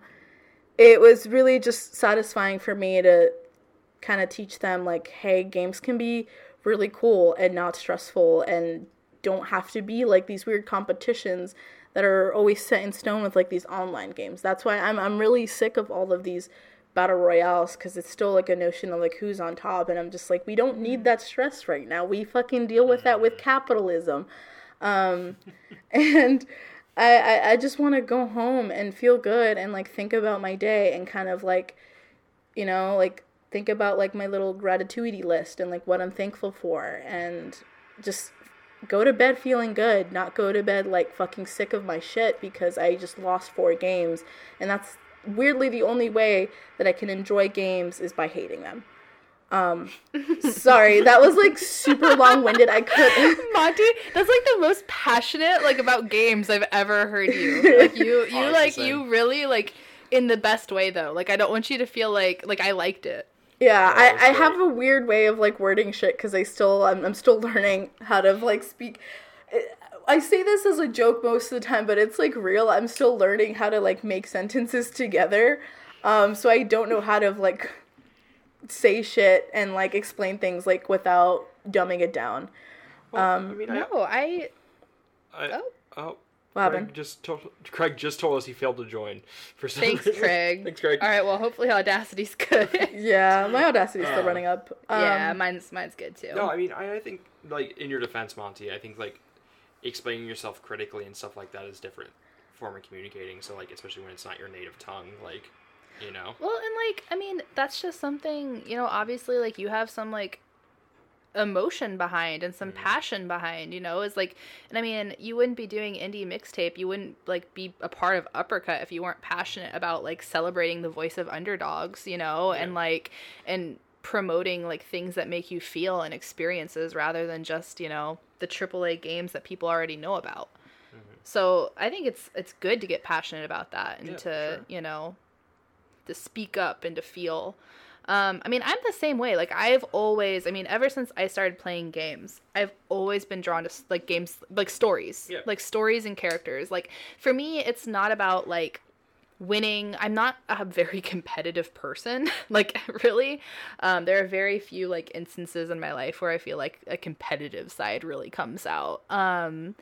it was really just satisfying for me to kind of teach them like hey games can be really cool and not stressful and don't have to be like these weird competitions that are always set in stone with like these online games. That's why i'm, I'm really sick of all of these battle royales because it's still like a notion of like who's on top and i'm just like we don't need that stress right now. We fucking deal with that with capitalism. Um, [LAUGHS] and I, I, I just want to go home and feel good and like think about my day and kind of like, you know, like think about like my little gratitude list and like what I'm thankful for and just go to bed feeling good, not go to bed like fucking sick of my shit because I just lost four games. And that's weirdly the only way that I can enjoy games is by hating them. Um, [LAUGHS] sorry, that was like super long winded. I could [LAUGHS] Monty, that's like the most passionate like about games I've ever heard you. Like you, [LAUGHS] you it's like you really like in the best way though. Like I don't want you to feel like like I liked it. Yeah, Yeah, I, I great. have a weird way of like wording shit because I still I'm, I'm still [LAUGHS] learning how to like speak. I say this as a joke most of the time, but it's like real. I'm still learning how to like make sentences together. Um, so I don't know how to like say shit and like explain things like without dumbing it down. Well, Um, I mean, I, No, I I, Oh. oh, What Craig happened? just told Craig just told us he failed to join for some thanks, reason. Craig. Thanks, Craig. All right, well, hopefully Audacity's good. [LAUGHS] [LAUGHS] Yeah, my audacity's still Uh, running up. Um, yeah, mine's mine's good too. No, I mean, I, I think like in your defense, Monty, I think like explaining yourself critically and stuff like that is different form of communicating. So like, especially when it's not your native tongue, like, you know. Well, and like, I mean, that's just something, you know, obviously, like, you have some, like, emotion behind and some Mhm. passion behind, you know, is like, and I mean, you wouldn't be doing indie mixtape, you wouldn't, like, be a part of Uppercut if you weren't passionate about, like, celebrating the voice of underdogs, you know, and, like, and promoting, like, things that make you feel and experiences rather than just, you know, the AAA games that people already know about. So I think it's it's good to get passionate about that and Yeah, to sure. you know to speak up and to feel. Um, I mean, I'm the same way. Like I've always, I mean, ever since I started playing games, I've always been drawn to like games, like stories, Yeah. like stories and characters. Like for me, it's not about like winning. I'm not a very [LAUGHS] competitive person. [LAUGHS] like [LAUGHS] really, um, there are very few like instances in my life where I feel like a competitive side really comes out. Um,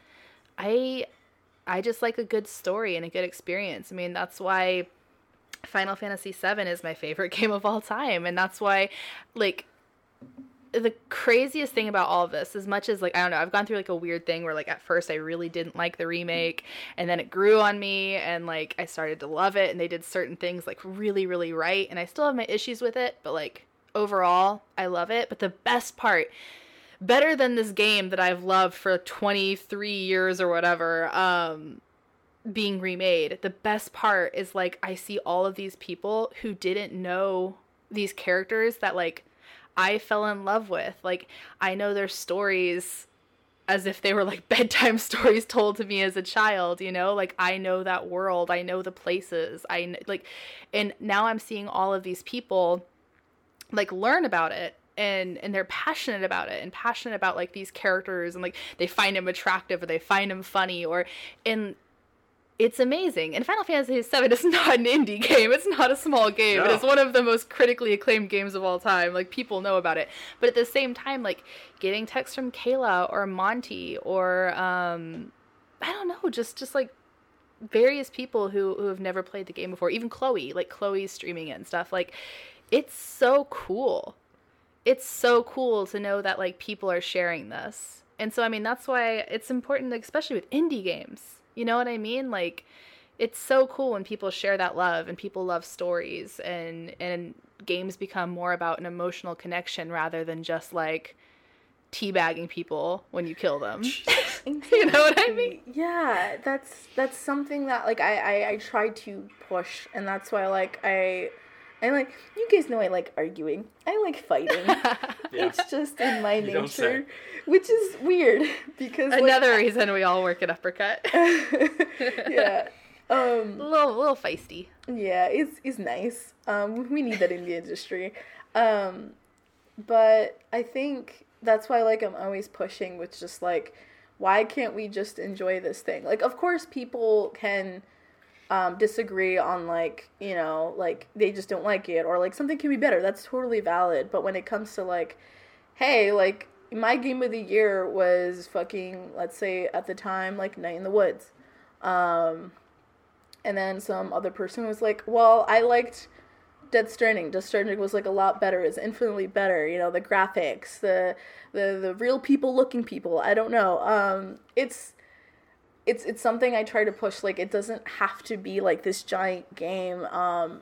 I I just like a good story and a good experience. I mean, that's why Final Fantasy VII is my favorite [LAUGHS] game of all time, and that's why, like, the craziest thing about all of this, as much as like I don't know, I've gone through like a weird thing where like at first I really didn't like the remake, and then it grew on me, and like I started to love it, and they did certain things like really, really right, and I still have my issues with it, but like overall, I love it. But the best part better than this game that I've loved for 23 years or whatever um being remade. The best part is like I see all of these people who didn't know these characters that like I fell in love with. Like I know their stories as if they were like [LAUGHS] bedtime stories told to me as a child, you know? Like I know that world, I know the places. I like and now I'm seeing all of these people like learn about it and and they're passionate about it and passionate about like these characters and like they find him attractive or they find him funny or and it's amazing. And Final Fantasy VII [LAUGHS] is not an indie game. It's not a small game. It No. is one of the most critically acclaimed games of all time. Like people know about it. But at the same time, like getting texts from Kayla or Monty or um I don't know, just just like various people who who have never played the game before. Even Chloe, like Chloe's streaming it and stuff. Like it's so cool. It's so cool to know that like people are sharing this. And so I mean that's why it's important especially with indie games. You know what I mean? Like it's so cool when people share that love and people love stories and and games become more about an emotional connection rather than just like teabagging people when you kill them. [LAUGHS] You know what I mean? Yeah, that's that's something that like I, I I try to push, and that's why like I I like you guys know I like arguing. I like fighting. [LAUGHS] Yeah. It's just in my You nature, which is weird because like, Another reason we all work at Uppercut. [LAUGHS] yeah. Um, a Um. little, a little feisty. Yeah, it's it's nice. Um, we need that in the industry. Um, but I think that's why like I'm always pushing with just like, why can't we just enjoy this thing? Like, of course, people can um, disagree on like you know like they just don't like it or like something can be better that's totally valid but when it comes to like hey like my game of the year was fucking let's say at the time like night in the woods um and then some other person was like well i liked Death Stranding. Death Stranding was like a lot better. It's infinitely better. You know, the graphics, the the the real people looking people. I don't know. Um, it's it's it's something I try to push. Like it doesn't have to be like this giant game. Um,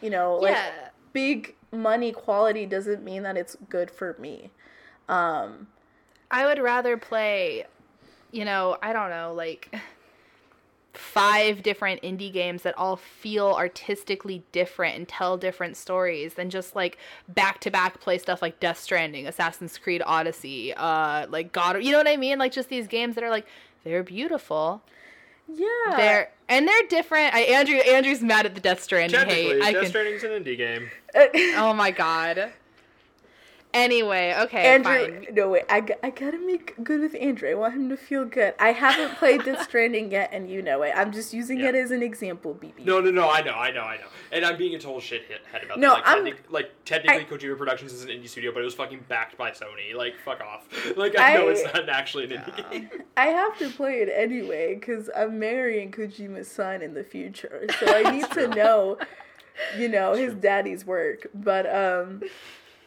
you know, like Yeah. big money quality doesn't mean that it's good for me. Um, I would rather play, you know, I don't know, like five different indie games that all feel artistically different and tell different stories than just like back to back play stuff like Death Stranding, Assassin's Creed Odyssey, uh like God, you know what I mean? Like just these games that are like they're beautiful. yeah, They're and they're different. I Andrew Andrew's mad at the Death Stranding Technically, hate. I Death can Stranding's an indie game. [LAUGHS] Oh my god. Anyway, okay, Andrew, fine. no wait, I gotta make good with Andrew. I want him to feel good. I haven't played Death [LAUGHS] Stranding yet, and you know it. I'm just using Yeah. it as an example, BB. No, no, no. I know, I know, I know. And I'm being a total shithead about No, that. Like, I'm- technic- like technically, I- Kojima Productions is an indie studio, but it was fucking backed by Sony. Like, fuck off. [LAUGHS] Like, I, know I- it's not actually an indie game. [LAUGHS] I have to play it anyway because I'm marrying Kojima's son in the future, so I need to know, you know, his daddy's work. But um,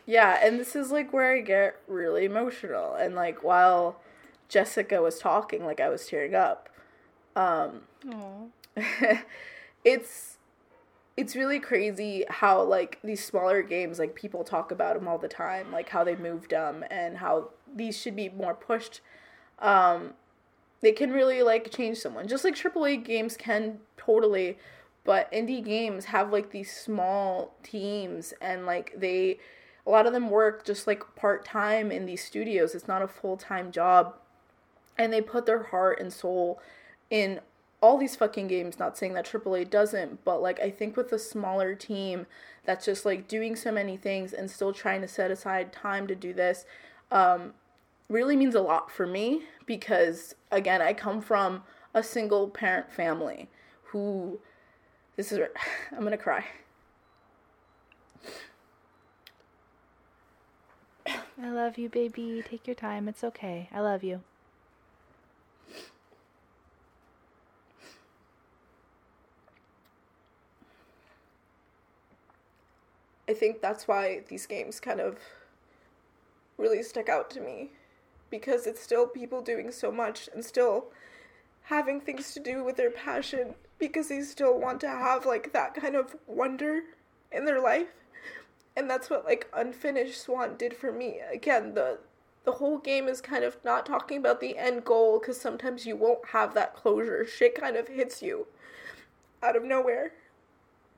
yeah, and this is like where I get really emotional, and like while Jessica was talking, like I was tearing up. Um, [LAUGHS] it's it's really crazy how like these smaller games like people talk about them all the time like how they moved them and how these should be more pushed. Um they can really like change someone. Just like aaa games can totally but indie games have like these small teams and like they a lot of them work just like part-time in these studios. It's not a full-time job. And they put their heart and soul in all these fucking games. Not saying that AAA doesn't but like I think with a smaller team that's just like doing so many things and still trying to set aside time to do this um really means a lot for me because again I come from a single parent family who this is [SIGHS] I'm to cry I love you, baby. Take your time. It's okay. I love you. I think that's why these games kind of really stick out to me because it's still people doing so much and still having things to do with their passion because they still want to have like that kind of wonder in their life. And that's what like Unfinished Swan did for me. Again, the the whole game is kind of not talking about the end goal cuz sometimes you won't have that closure. Shit kind of hits you out of nowhere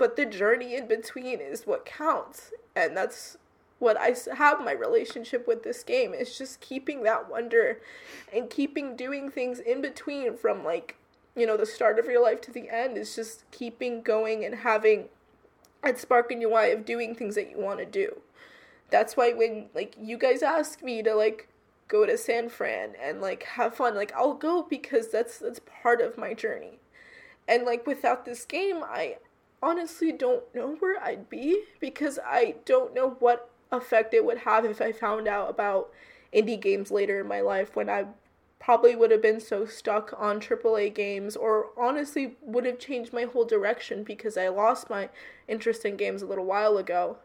but the journey in between is what counts and that's what i have my relationship with this game is just keeping that wonder and keeping doing things in between from like you know the start of your life to the end is just keeping going and having that spark in your eye of doing things that you want to do. That's why when like you guys ask me to like go to san fran and like have fun like i'll go because that's that's part of my journey. And like without this game i honestly don't know where I'd be because I don't know what effect it would have if I found out about indie games later in my life when I probably would have been so stuck on AAA games or honestly would have changed my whole direction because I lost my interest in games a little while ago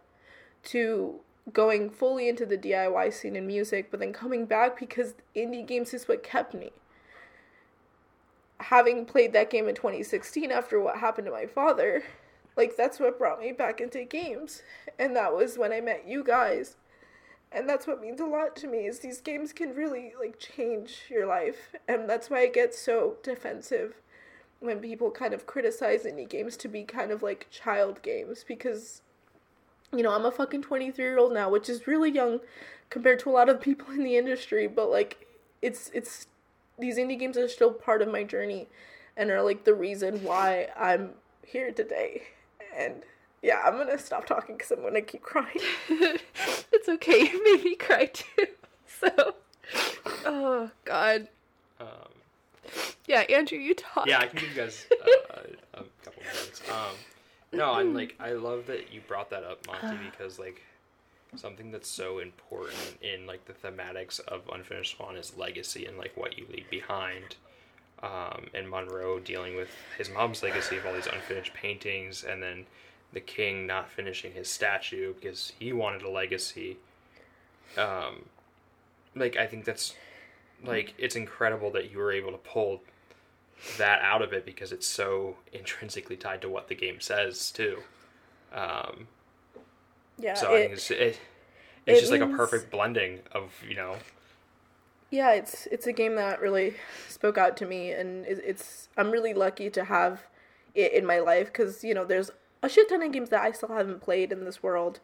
to going fully into the DIY scene in music but then coming back because indie games is what kept me having played that game in 2016 after what happened to my father, like that's what brought me back into games. And that was when I met you guys. And that's what means a lot to me is these games can really like change your life. And that's why I get so defensive when people kind of criticize indie games to be kind of like child games because you know, I'm a fucking 23 year old now, which is really young compared to a lot of [LAUGHS] people in the industry, but like it's it's these indie games are still part of my journey and are like the reason why I'm here today. And yeah, I'm gonna stop talking because I'm gonna keep crying. [LAUGHS] it's okay. You made me cry too. [LAUGHS] So, oh God. Um, Yeah, Andrew, you talk. yeah, I can give you guys. Uh, couple Thanks. Um, no, I'm like I love that you brought that up, Monty, because like something that's so important in like the thematics of Unfinished Swan is legacy and like what you leave behind. Um, and Monroe dealing with his mom's legacy of all these unfinished paintings, and then the king not finishing his statue because he wanted a legacy. Um, like I think that's like it's incredible that you were able to pull that out of it because it's so intrinsically tied to what the game says too. Um, Yeah. so I it- think it's it, it's it just like a perfect blending of you know yeah, it's it's a game that really spoke out to me, and it, it's I'm really lucky to have it in my life because you know there's a shit ton of games that I still haven't played in this world,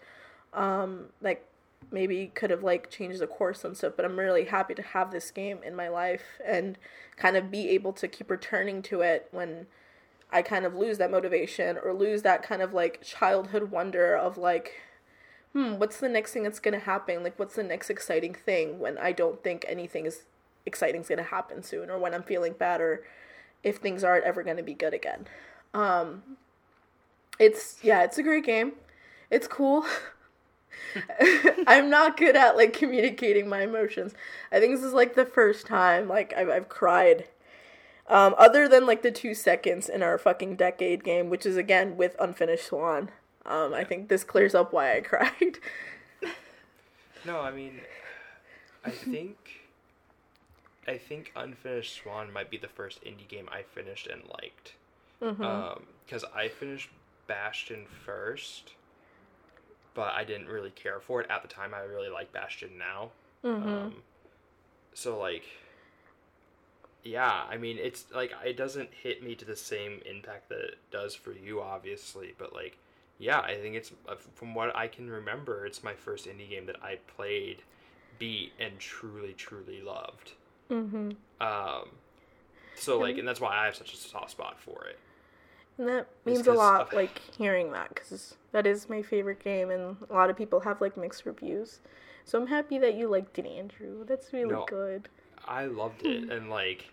um, like maybe could have like changed the course and stuff, but I'm really happy to have this game in my life and kind of be able to keep returning to it when I kind of lose that motivation or lose that kind of like childhood wonder of like hmm, what's the next thing that's going to happen? Like, what's the next exciting thing when I don't think anything is exciting is going to happen soon, or when I'm feeling bad, or if things aren't ever going to be good again. Um, it's yeah, it's a great game. It's cool. [LAUGHS] I'm not good at like communicating my emotions. I think this is like the first time like I've I've cried. Um, other than like the two seconds in our fucking decade game, which is again with Unfinished Swan. Um, I think this clears up why I cried. [LAUGHS] No, I mean, I think, I think Unfinished Swan might be the first indie game I finished and liked. Um, because I finished Bastion first, but I didn't really care for it at the time. I really like Bastion now. Um, so like, yeah, I mean, it's like it doesn't hit me to the same impact that it does for you, obviously, but like, yeah, I think it's uh, from what I can remember, it's my first indie game that I played, beat, and truly, truly loved. Mm-hmm. Um, so like, and that's why I have such a soft spot for it. And that means a lot, of- like hearing that, because that is my favorite game, and a lot of people have like mixed reviews. So I'm happy that you liked it, Andrew. That's really No. good. I loved it, and like,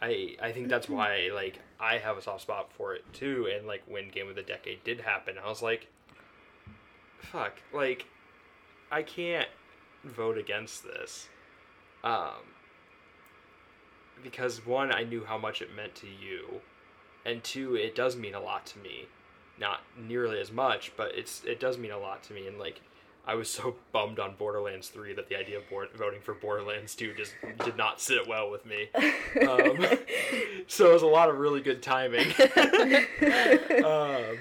I I think that's why like I have a soft spot for it too. And like when Game of the Decade did happen, I was like, fuck, like, I can't vote against this, um, because one, I knew how much it meant to you, and two, it does mean a lot to me. Not nearly as much, but it's it does mean a lot to me, and like. I was so [LAUGHS] bummed on Borderlands 3 that the idea of board- voting for Borderlands 2 just did not sit well with me. Um, [LAUGHS] so it was a lot of really good timing. [LAUGHS] um,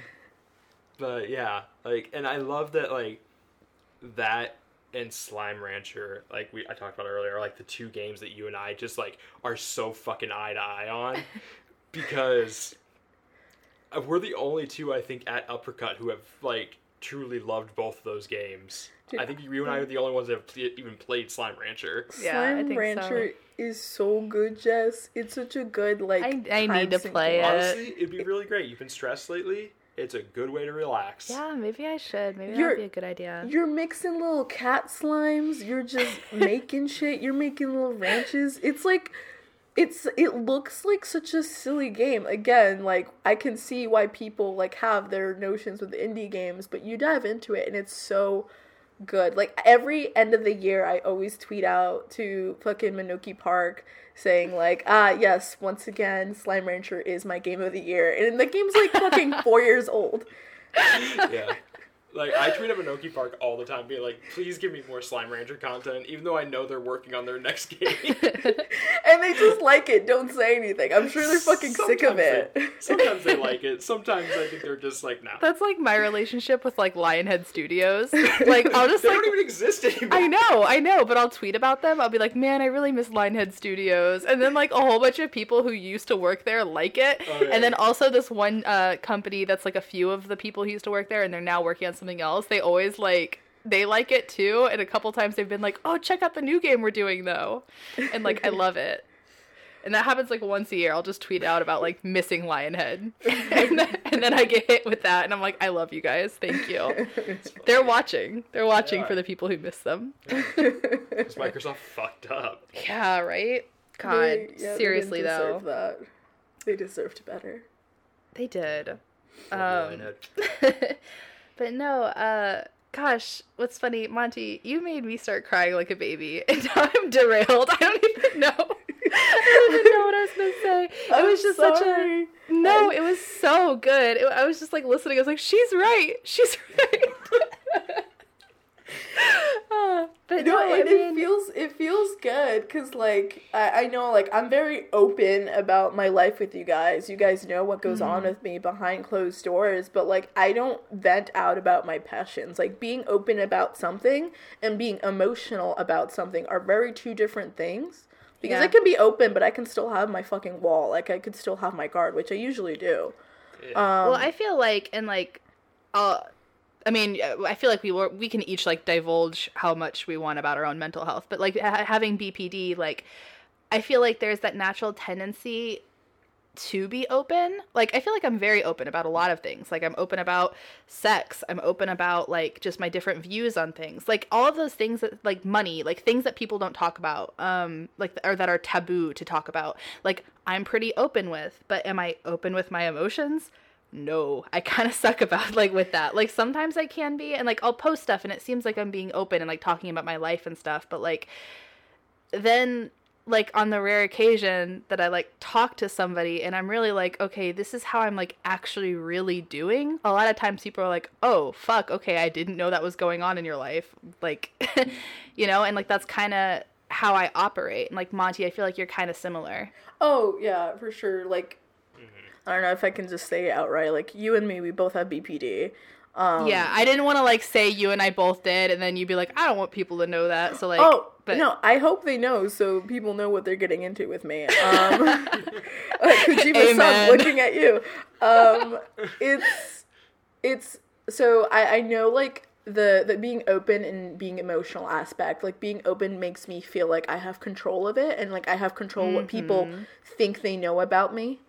but yeah, like, and I love that, like, that and Slime Rancher, like we I talked about earlier, are like the two games that you and I just like are so fucking eye to eye on because we're the only two I think at Uppercut who have like truly loved both of those games. Dude, I think you and I are the only ones that have pl- even played Slime Rancher. Yeah, I Slime think so. Rancher is so good, Jess. It's such a good like. I- I need to play game. it. Honestly, it'd be really great. You've been stressed lately. It's a good way to relax. Yeah, maybe I should. Maybe You're- that'd be a good idea. You're mixing little cat slimes. You're just [LAUGHS] making shit. You're making little ranches. It's like it's it looks like such a silly game. Again, like I can see why people like have their notions with indie games, but you dive into it and it's so good. Like every end of the year I always tweet out to fucking Monomi Park saying like, ah yes, once again, Slime Rancher is my game of the year. And the game's like fucking [LAUGHS] four years old. yeah. Like I tweet at Monomi Park all the time, being like, "Please give me more Slime Rancher content," even though I know they're working on their next game. [LAUGHS] and they just like it. Don't say anything. I'm sure they're fucking sick of Sometimes it. they- [LAUGHS] sometimes they [LAUGHS] like it. Sometimes I think they're just like, "Nah." That's like my relationship with like Lionhead Studios. Like I'll just they like don't even exist anymore. I know, I know, but I'll tweet about them. I'll be like, "Man, I really miss Lionhead Studios," and then like a whole bunch of people who used to work there like it, Oh, yeah. and then also this one uh, company that's like a few of the people who used to work there, and they're now working on something else. They always like they like it too, and a couple times they've been like, "Oh, check out the new game we're doing though," and like I love it. And that happens like once a year. I'll just tweet out about like missing Lionhead, [LAUGHS] and, then, and then I get hit with that, and I'm like, "I love you guys, thank you." [LAUGHS] They're watching. They're watching They for the people who miss them. Because Microsoft fucked up. Yeah, right? God, They- yeah, they seriously didn't though. that. They deserved better. They did. Um, Lionhead. [LAUGHS] but no, uh, gosh, what's funny, Monty, you made me start crying like a baby, [LAUGHS] and now I'm derailed. I don't even know. [LAUGHS] I don't even know what I was gonna say. It [LAUGHS] I'm was just such a no. It was so good. It, I was just like listening. I was like, she's right. She's right. Uh, [LAUGHS] but No, no, I and it feels it feels good because like I, I know like I'm very open about my life with you guys. You guys know what goes Mm-hmm. on with me behind closed doors, but like I don't vent out about my passions. Like being open about something and being emotional about something are very two different things. Because Yeah. I can be open, but I can still have my fucking wall. Like I could still have my guard, which I usually do. Yeah. Um, well, I feel like and like, uh, I mean, uh, I feel like we were we can each like divulge how much we want about our own mental health, but like ha- having BPD, like, I feel like there's that natural tendency to be open. Like I feel like I'm very open about a lot of things. Like I'm open about sex. I'm open about like just my different views on things. Like all of those things that like money, like things that people don't talk about, um like or that are taboo to talk about. Like I'm pretty open with, but am I open with my emotions? No, I kind of suck about like with that. Like sometimes I can be and like I'll post stuff and it seems like I'm being open and like talking about my life and stuff, but like then like on the rare occasion that I like talk to somebody and I'm really like, okay, this is how I'm like actually really doing. A lot of times people are like, oh, fuck, okay, I didn't know that was going on in your life. Like, [LAUGHS] you know, and like that's kind of how I operate. And like Monty, I feel like you're kind of similar. Oh yeah, for sure. Like mm-hmm. I don't know if I can just say it outright. Like you and me, we both have BPD. Um, yeah, I didn't want to like say you and I both did and then you'd be like, I don't want people to know that. So like, oh but no, I hope they know so people know what they're getting into with me. [LAUGHS] Um, [LAUGHS] Kojima's Amen. son looking at you. Um, it's it's so I I know like the the being open and being emotional aspect like being open makes me feel like i have control of it and like i have control what people think they know about me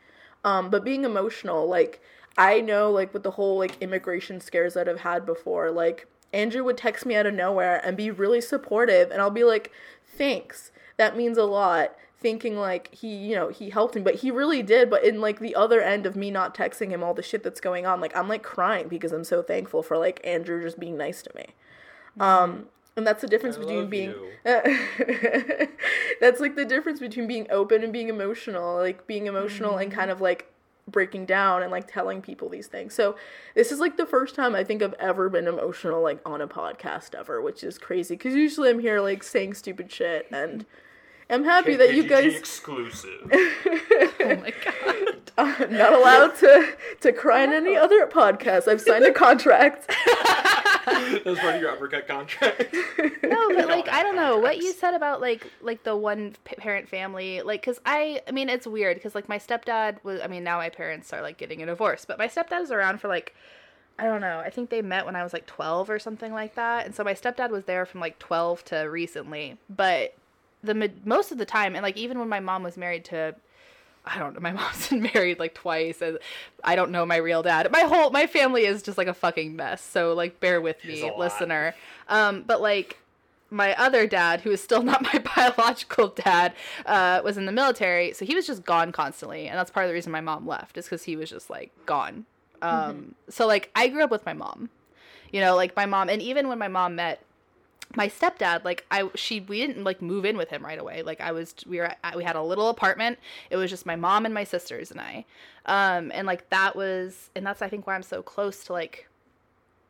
um but being emotional like i know like with the whole like immigration scares that i've had before like andrew would text me out of nowhere and be really supportive and i'll be like thanks. That means a lot. Thinking like he you know he helped me but he really did but in like the other end of me not texting him all the shit that's going on like i'm like crying because i'm so thankful for like andrew just being nice to me. Um and that's the difference I between love being you. [LAUGHS] that's like the difference between being open and being emotional like being emotional and mm-hmm. kind of like breaking down and like telling people these things so this is like the first time i think i've ever been emotional like on a podcast ever which is crazy because usually i'm here like saying stupid shit and i'm happy that you guys exclusive. [LAUGHS] oh my god. [LAUGHS] I'm not allowed to to cry in any other podcast. I've signed a contract. [LAUGHS] that was part of your uppercut contract. no but like i don't know what you said about like like the one parent family like because i i mean it's weird because like my stepdad was i mean now my parents are like getting a divorce but my stepdad was around for like i don't know i think they met when i was like 12 or something like that and so my stepdad was there from like 12 to recently but the most of the time and like even when my mom was married to I don't know. My [LAUGHS] mom's been married like twice, and I don't know my real dad. My whole my family is just like a fucking mess. So like, bear with me, listener. Um, but like, my other dad, who is still not my [LAUGHS] biological dad, uh, was in the military, so he was just gone constantly, and that's part of the reason my mom left is because he was just like gone. Um, so like, I grew up with my mom, you know, like my mom, and even when my mom met my stepdad like i she we didn't like move in with him right away. Like i was we were at, we had a little apartment. It was just my mom and my sisters and i. Um and like that was and that's i think why i'm so close to like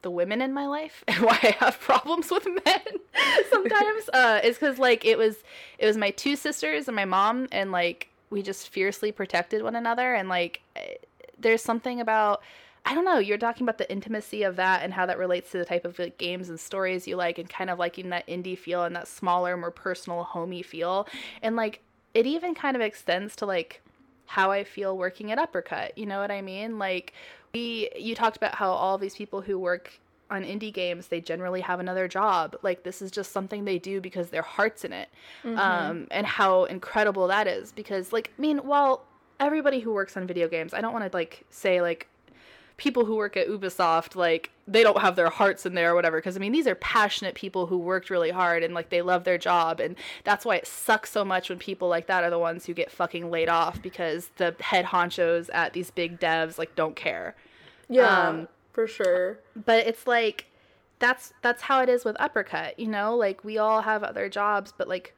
the women in my life [LAUGHS] and why i have problems with men [LAUGHS] sometimes. [LAUGHS] Uh is because like it was it was my two sisters and my mom and like we just fiercely protected one another. And like eh, there's something about I don't know. You're talking about the intimacy of that and how that relates to the type of like, games and stories you like, and kind of liking that indie feel and that smaller, more personal, homey feel. And like, it even kind of extends to like how I feel working at Uppercut. You know what I mean? Like, we, you talked about how all these people who work on indie games, they generally have another job. Like, this is just something they do because their heart's in it. Um, and how incredible that is. Because, like, I mean, while everybody who works on video games, I don't want to like say like people who work at Ubisoft like they don't have their hearts in there or whatever because I mean these are passionate people who worked really hard and like they love their job and that's why it sucks so much when people like that are the ones who get fucking laid off because the head honchos at these big devs like don't care. Yeah, Um, for sure. but it's like that's that's how it is with uppercut you know like we all have other jobs but like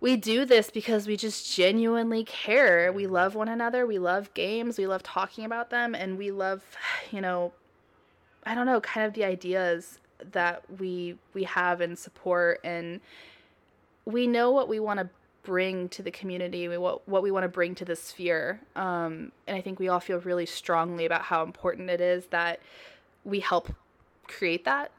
we do this because we just genuinely care. We love one another. We love games. We love talking about them. And we love [SIGHS] you know i don't know kind of the ideas that we we have and support. And we know what we want to bring to the community. We what what we want to bring to the sphere. Um, and i think we all feel really strongly about how important it is that we help create that.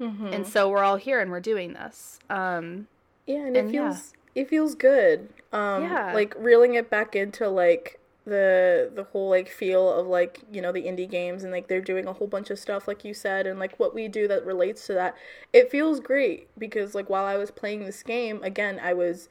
Mm-hmm. and so we're all here and we're doing this. Um, Yeah, and it feels yeah. Feels it feels good. Um Yeah. like reeling it back into like the the whole like feel of like, you know, the indie games and like they're doing a whole bunch of stuff like you said and like what we do that relates to that. It feels great because like while I was playing this game, again, I was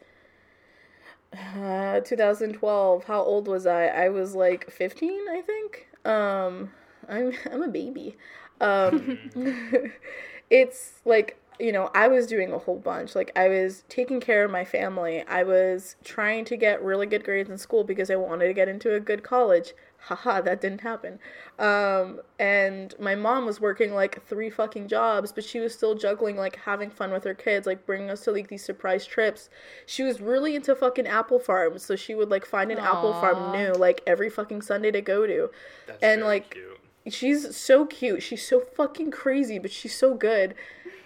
uh 2012. How old was I? I was like 15, I think. Um I'm [LAUGHS] I'm a baby. Um [LAUGHS] [LAUGHS] it's like you know i was doing a whole bunch. Like i was taking care of my family. I was trying to get really good grades in school because i wanted to get into a good college. Haha that didn't happen. Um and my mom was working like three fucking jobs but she was still juggling like having fun with her kids like bringing us to like these surprise trips. She was really into fucking apple farms so she would like find an apple farm new like every fucking sunday to go to. That's And, very like, cute. she's so cute. She's so fucking crazy, but she's so good.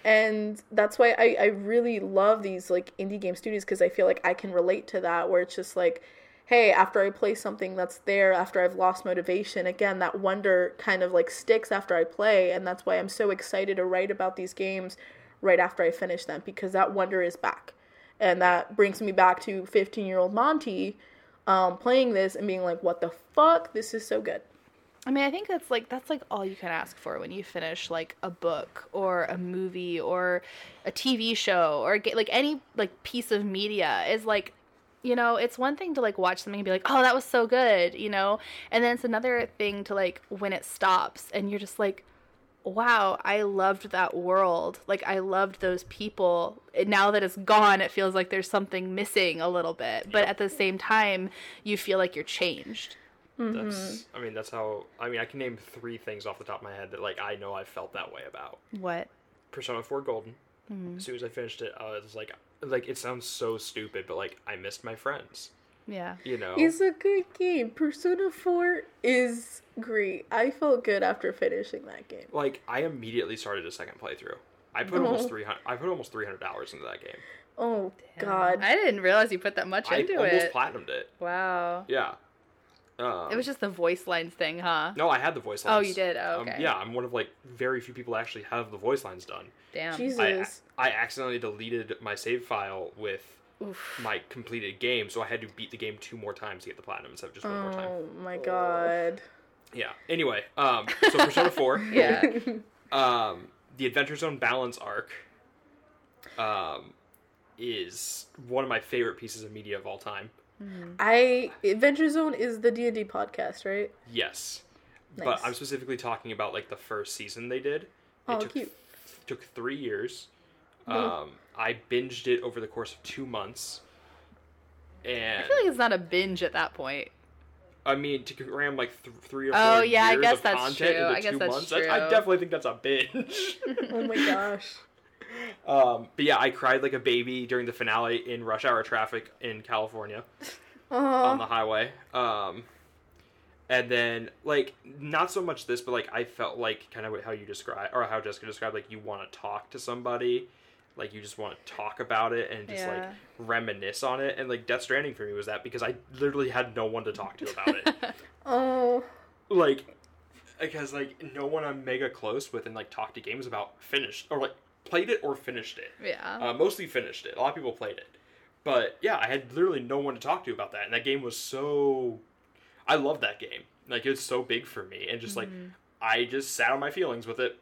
And that's why I, I really love these like indie game studios because I feel like I can relate to that where it's just like, hey, after I play something that's there, after I've lost motivation, again, that wonder kind of like sticks after I play. And that's why I'm so excited to write about these games right after I finish them because that wonder is back. And that brings me back to 15 year old Monty um, playing this and being like, what the fuck? This is so good. I mean, I think that's like that's like all you can ask for when you finish like a book or a movie or a TV show or get like any like piece of media is like you know, it's one thing to like watch something and be like, "Oh, that was so good," you know? And then it's another thing to like when it stops and you're just like, "Wow, I loved that world. Like I loved those people. And now that it's gone, it feels like there's something missing a little bit. But at the same time, you feel like you're changed." That's. Mm-hmm. I mean, that's how. I mean, I can name three things off the top of my head that like I know I felt that way about. What? Persona 4 Golden. Mm-hmm. As soon as I finished it, I was like, like it sounds so stupid, but like I missed my friends. Yeah. You know. It's a good game. Persona 4 is great. I felt good after finishing that game. like I immediately started a second playthrough. I put Oh. almost three hundred. I put almost three hundred hours into that game. Oh, God. I didn't realize you put that much I into it. I almost it. platinumed it. wow. Yeah. Um, It was just the voice lines thing, huh? no, I had the voice lines. Oh, you did? Oh, Um, okay. yeah, I'm one of like very few people actually have the voice lines done. Damn. Jesus. I I accidentally deleted my save file with Oof. my completed game, so I had to beat the game two more times to get the platinum instead of just one more time. Oh, my God. Yeah. Anyway, um, so Persona [LAUGHS] Four, Yeah. [LAUGHS] um, the Adventure Zone balance arc, um, is one of my favorite pieces of media of all time. I Adventure Zone is the D&D podcast, right? Yes. Nice. But I'm specifically talking about like the first season they did. It Oh, took, cute. took three years. Mhm. Um, I binged it over the course of two months. And I feel like it's not a binge at that point. I mean, to cram like th- three or four Oh, yeah, I guess of that's content true. into I guess two that's months, that's- I definitely think that's a binge. [LAUGHS] Oh my gosh. Um, but yeah, I cried like a baby during the finale in rush hour traffic in California [LAUGHS] on the highway. Um, and then like not so much this, but like I felt like kind of how you describe or how Jessica described, like you want to talk to somebody. Like you just want to talk about it and just like reminisce on it, and like Death Stranding for me was that because I literally had no one to talk to about it. [LAUGHS] oh, like because like no one I'm mega close with and like talk to games about finished or like played it or finished it. yeah. Uh, mostly finished it. A lot of people played it, but yeah, I had literally no one to talk to about that, and that game was so. I love that game. Like it's so big for me, and just like I just sat on my feelings with it.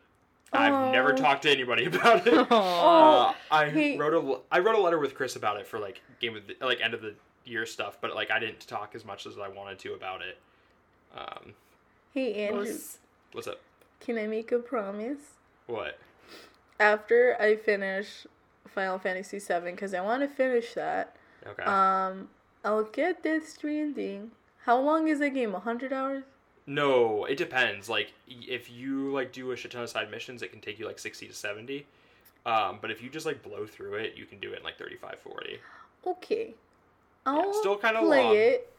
I've never talked to anybody [LAUGHS] about it. Uh, I Hey. wrote a I wrote a letter with Chris about it for like game of the, like end of the year stuff, but like I didn't talk as much as I wanted to about it. Um, hey Andrew, Was- what's up? can I make a promise? What? After I finish Final Fantasy VII, because I want to finish that, Okay. um, I'll get Death Stranding. How long is that game? hundred hours? No, it depends. Like if you like do a shit ton of side missions, it can take you like sixty to seventy. Um, but if you just like blow through it, you can do it in like 35, 40. Okay. I'll still kinda play long. it,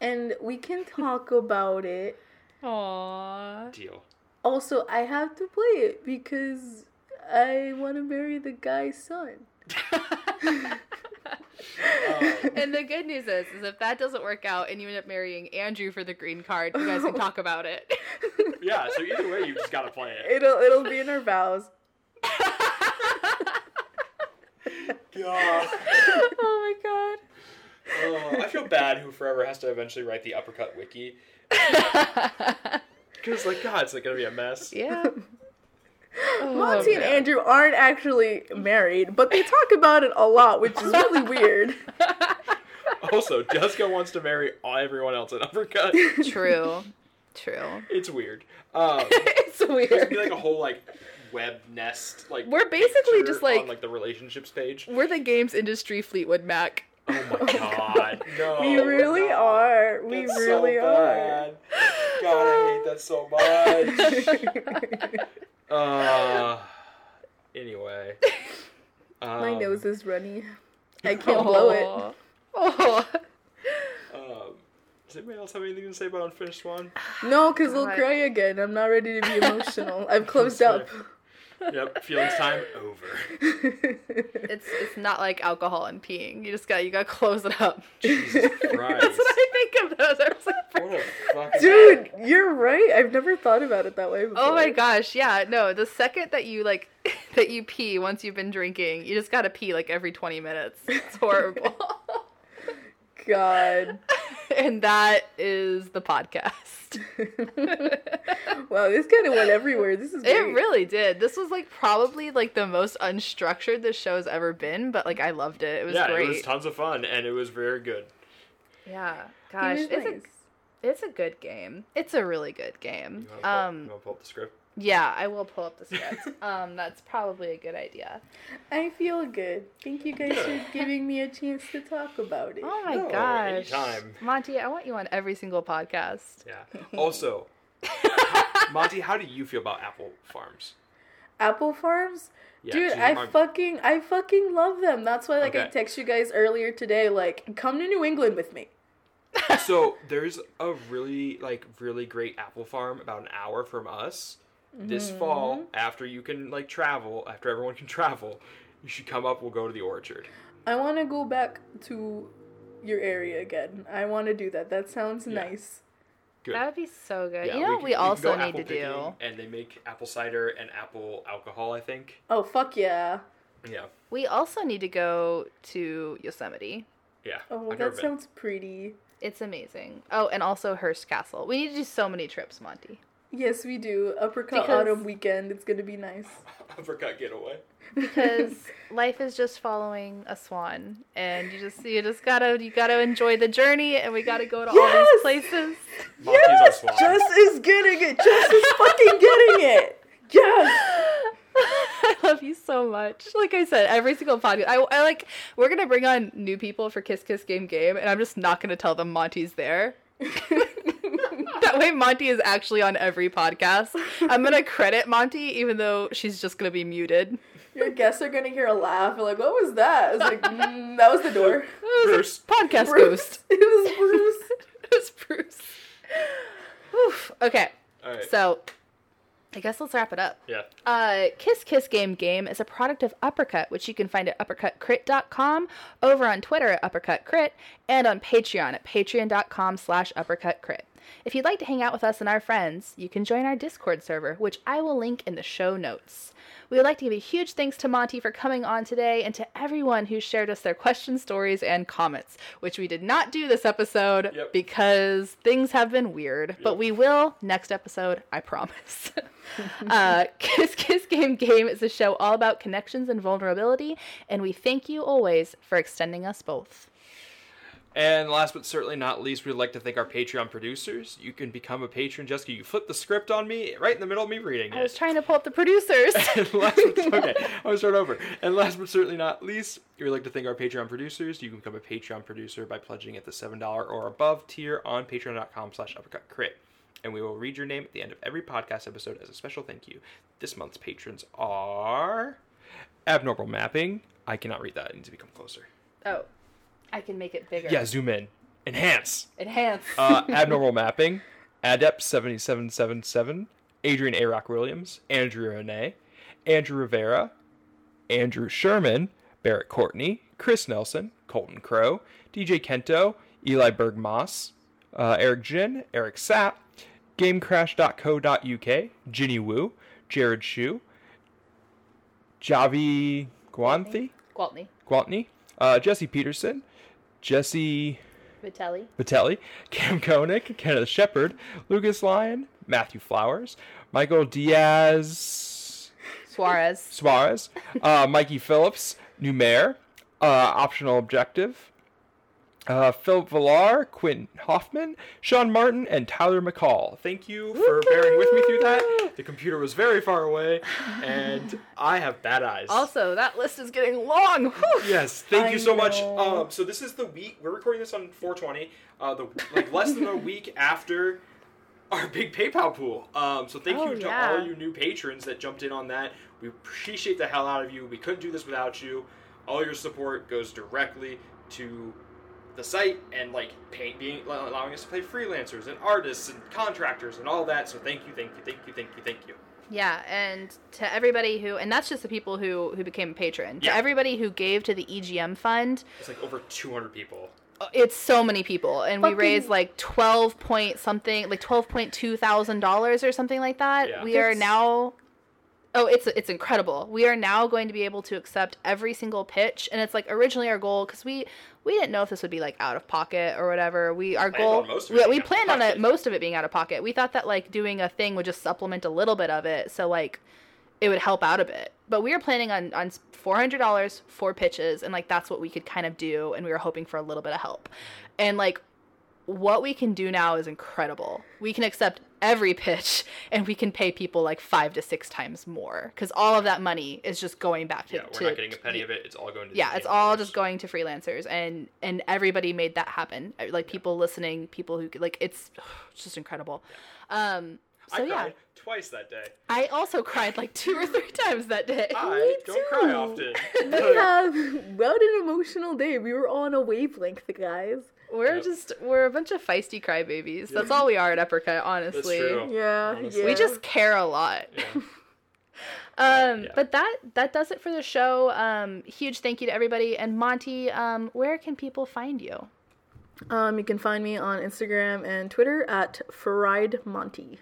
and we can [LAUGHS] talk about it. Aww. Deal. Also, I have to play it because I want to marry the guy's son. [LAUGHS] and the good news is, is if that doesn't work out and you end up marrying Andrew for the green card, you guys can talk about it. [LAUGHS] Yeah. So either way, you just gotta play it. It'll it'll be in our vows. [LAUGHS] God. oh my god. Oh, I feel bad who forever has to eventually write the uppercut wiki. Because like God, it's like gonna be a mess. yeah. Oh, Monty and. Andrew aren't actually married, but they talk about it a lot, which is really [LAUGHS] weird. Also, Jessica wants to marry everyone else in uppercut. True. True. It's weird. Um, [LAUGHS] it's there's weird. gonna be like a whole like web nest like We're basically just, like- on like the relationships page. We're the games industry Fleetwood Mac. Oh my [LAUGHS] god, no. we really no. are. We That's really so are. God, I hate that so much. [LAUGHS] uh, anyway. My Um, nose is runny. I [LAUGHS] can't blow it. Oh. Um, does anybody else have anything to say about Unfinished Swan? No, because I'll cry again. I'm not ready to be emotional. I've closed up. Yep, feelings time over. It's it's not like alcohol and peeing. You just got you got to close it up. Jesus [LAUGHS] That's Christ. what I think of those. I was like, What a fucking. Dude, you're right. I've never thought about it that way before. Oh my gosh, yeah, no, the second that you like [LAUGHS] that you pee once you've been drinking, you just gotta pee like every 20 minutes. It's horrible. [LAUGHS] God. And that is the podcast. [LAUGHS] wow, this kind of went everywhere. This is It really did. This was like probably like the most unstructured this show's ever been, but like I loved it. It was yeah, great. it was tons of fun and it was very good. yeah. Gosh, was it's nice. a it's a good game. It's a really good game. You want to pull, Um you wanna pull up the script? Yeah, I will pull up the script. [LAUGHS] um that's probably a good idea. I feel good. Thank you guys for [LAUGHS] giving me a chance to talk about it. Oh my No, gosh. anytime. Monty, I want you on every single podcast. Yeah. [LAUGHS] Also, Monty, how do you feel about Apple Farms? Apple Farms? Yeah, Dude, 'cause I you're fucking I fucking love them. That's why like I Okay. text you guys earlier today like come to New England with me. so there's a really like really great apple farm about an hour from us this Mm-hmm. fall after you can like travel after everyone can [LAUGHS] travel you should come up we'll go to the orchard I want to go back to your area again. I want to do that. That sounds Yeah. nice. good That would be so good. Yeah, you know what can- we, can also go need to do? picking, and they make apple cider and apple alcohol i think Oh fuck yeah. yeah We also need to go to Yosemite. yeah Oh, I've that sounds pretty. It's amazing. Oh, and also Hearst Castle. We need to do so many trips, Monty. Yes, we do. Uppercut Because- autumn weekend. It's gonna be nice. [LAUGHS] uppercut getaway Because [LAUGHS] life is just following a swan, and you just you just gotta you gotta enjoy the journey, and we gotta go to all these places. Monty's our yes, swan. Jess is getting it. Jess is fucking getting it. Yes. [LAUGHS] I love you so much. Like I said, every single podcast, I, I like. We're gonna bring on new people for Kiss Kiss Game Game, and I'm just not gonna tell them Monty's there. That way, Monty is actually on every podcast. I'm gonna credit Monty, even though she's just gonna be muted. Your guests are gonna hear a laugh. They're like, "What was that?" I was like, mm, "That was the door." [LAUGHS] [LAUGHS] It was Bruce. a podcast Bruce. ghost. It was Bruce. it was Bruce. Oof. Okay, all right so I guess let's wrap it up. yeah Uh, Kiss Kiss Game Game is a product of Uppercut, which you can find at uppercutcrit.com, over on Twitter at uppercutcrit, and on Patreon at patreon.com slash uppercutcrit. If you'd like to hang out with us and our friends, you can join our Discord server, which I will link in the show notes. We would like to give a huge thanks to Monty for coming on today and to everyone who shared us their questions, stories, and comments, which we did not do this episode Yep. because things have been weird, but we will next episode, I promise. [LAUGHS] uh, Kiss Kiss Game Game is a show all about connections and vulnerability, and we thank you always for extending us both. And last but certainly not least, we'd like to thank our Patreon producers. You can become a patron, Jessica. You flip the script on me right in the middle of me reading it. I was trying to pull up the producers. [LAUGHS] last [LAUGHS] okay, I'm gonna start over. And last but certainly not least, we'd like to thank our Patreon producers. You can become a Patreon producer by pledging at the seven dollar or above tier on Patreon.com/slash uppercutcrit. and we will read your name at the end of every podcast episode as a special thank you. This month's patrons are Abnormal Mapping. I cannot read that. It needs to become closer. Oh, I can make it bigger. Yeah, zoom in. Enhance. Enhance. Uh, [LAUGHS] Abnormal Mapping. Adept 7777. Adrian Arock Williams, Andrew Renee. Andrew Rivera. Andrew Sherman. Barrett Courtney. Chris Nelson. Colton Crow. DJ Kento. Eli Berg Moss. Uh, Eric Jin. Eric Sapp. GameCrash.co.uk. Ginny Wu. Jared Shu. Javi Guanthi. Gwaltney. Gwaltney. Uh, Jesse Peterson. Jesse Vitelli. Vitelli, Cam Koenig, Kenneth Shepard, Lucas Lyon, Matthew Flowers, Michael Diaz Suarez. Suarez, uh, Mikey Phillips, Numair, uh, Optional Objective, uh, Philip Villar, Quinn Hoffman, Sean Martin, and Tyler McCall. Thank you for bearing with me through that. The computer was very far away, and [LAUGHS] I have bad eyes. Also, that list is getting long. Whew. Yes, thank I you so much. Um, so this is the week we're recording this on 420. Uh, the like less than a week [LAUGHS] after our big PayPal pool. Um, so thank Oh, you to yeah. all you new patrons that jumped in on that. We appreciate the hell out of you. We couldn't do this without you. All your support goes directly to the site and like paint being allowing us to play freelancers and artists and contractors and all that. So thank you, thank you, thank you, thank you, thank you. Yeah, and to everybody who, and that's just the people who who became a patron. Yeah. To everybody who gave to the EGM fund, It's like over 200 people. uh, it's so many people, and we raised like twelve point something, like twelve point two thousand dollars or something like that. Yeah. We are now. Oh, it's it's incredible. We are now going to be able to accept every single pitch, and it's like originally our goal because we we didn't know if this would be like out of pocket or whatever. We our Planned goal on most of it we, we planned on it most of it being out of pocket. We thought that like doing a thing would just supplement a little bit of it, so like it would help out a bit. But we were planning on on four hundred dollars for pitches, and like that's what we could kind of do, and we were hoping for a little bit of help. And like what we can do now is incredible. We can accept every pitch, [LAUGHS] and we can pay people like five to six times more because all of that money is just going back to. Yeah, we're to- not getting a penny of it. It's all going to. yeah it's all just going to freelancers and and everybody made that happen Uh, like people listening people who like it's, it's [SIGHS] just incredible um so I yeah cried twice that day. i also cried like two or three times that day I don't cry often. [LAUGHS] We have what an emotional day. We were on a wavelength, guys. We're Yep. just we're a bunch of feisty crybabies that's all we are at uppercut honestly true. Yeah, Honestly. yeah. we just care a lot Yeah. [LAUGHS] [LAUGHS] um Yeah. but that that does it for the show um huge thank you to everybody and monty um where can people find you um, you can find me on Instagram and Twitter at Fried Monty.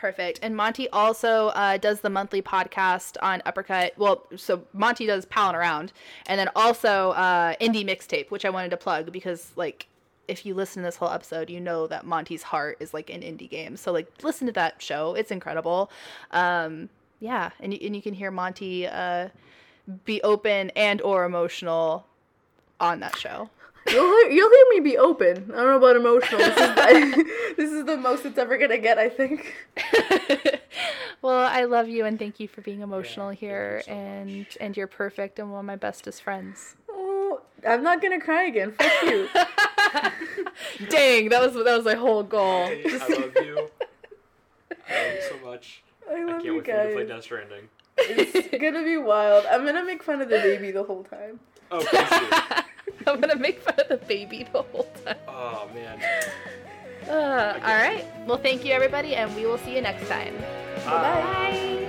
Perfect. And Monty also uh, does the monthly podcast on Uppercut. Well, so Monty does Palin Around, and then also uh, Indie Mixtape, which I wanted to plug because, like, if you listen to this whole episode, you know that Monty's heart is like an indie game. So, like, listen to that show; it's incredible. Um, yeah, and you, and you can hear Monty uh, be open and or emotional on that show. You'll hear, you'll hear me be open. I don't know about emotional. This is, the, [LAUGHS] this is the most it's ever gonna get, I think. [LAUGHS] well, I love you and thank you for being emotional thank you here, so and much. and you're perfect and one of my bestest friends. Oh, I'm not gonna cry again. Fuck you. [LAUGHS] Dang, that was that was my whole goal. Hey, I love you. I love you so much. I I love can't you wait for you to play guys. Death Stranding. It's gonna be wild. I'm gonna make fun of the baby the whole time. Oh, please do. I'm gonna make fun of the baby the whole time. Oh man. Uh, all right. Well, thank you everybody, and we will see you next time. Bye. Bye.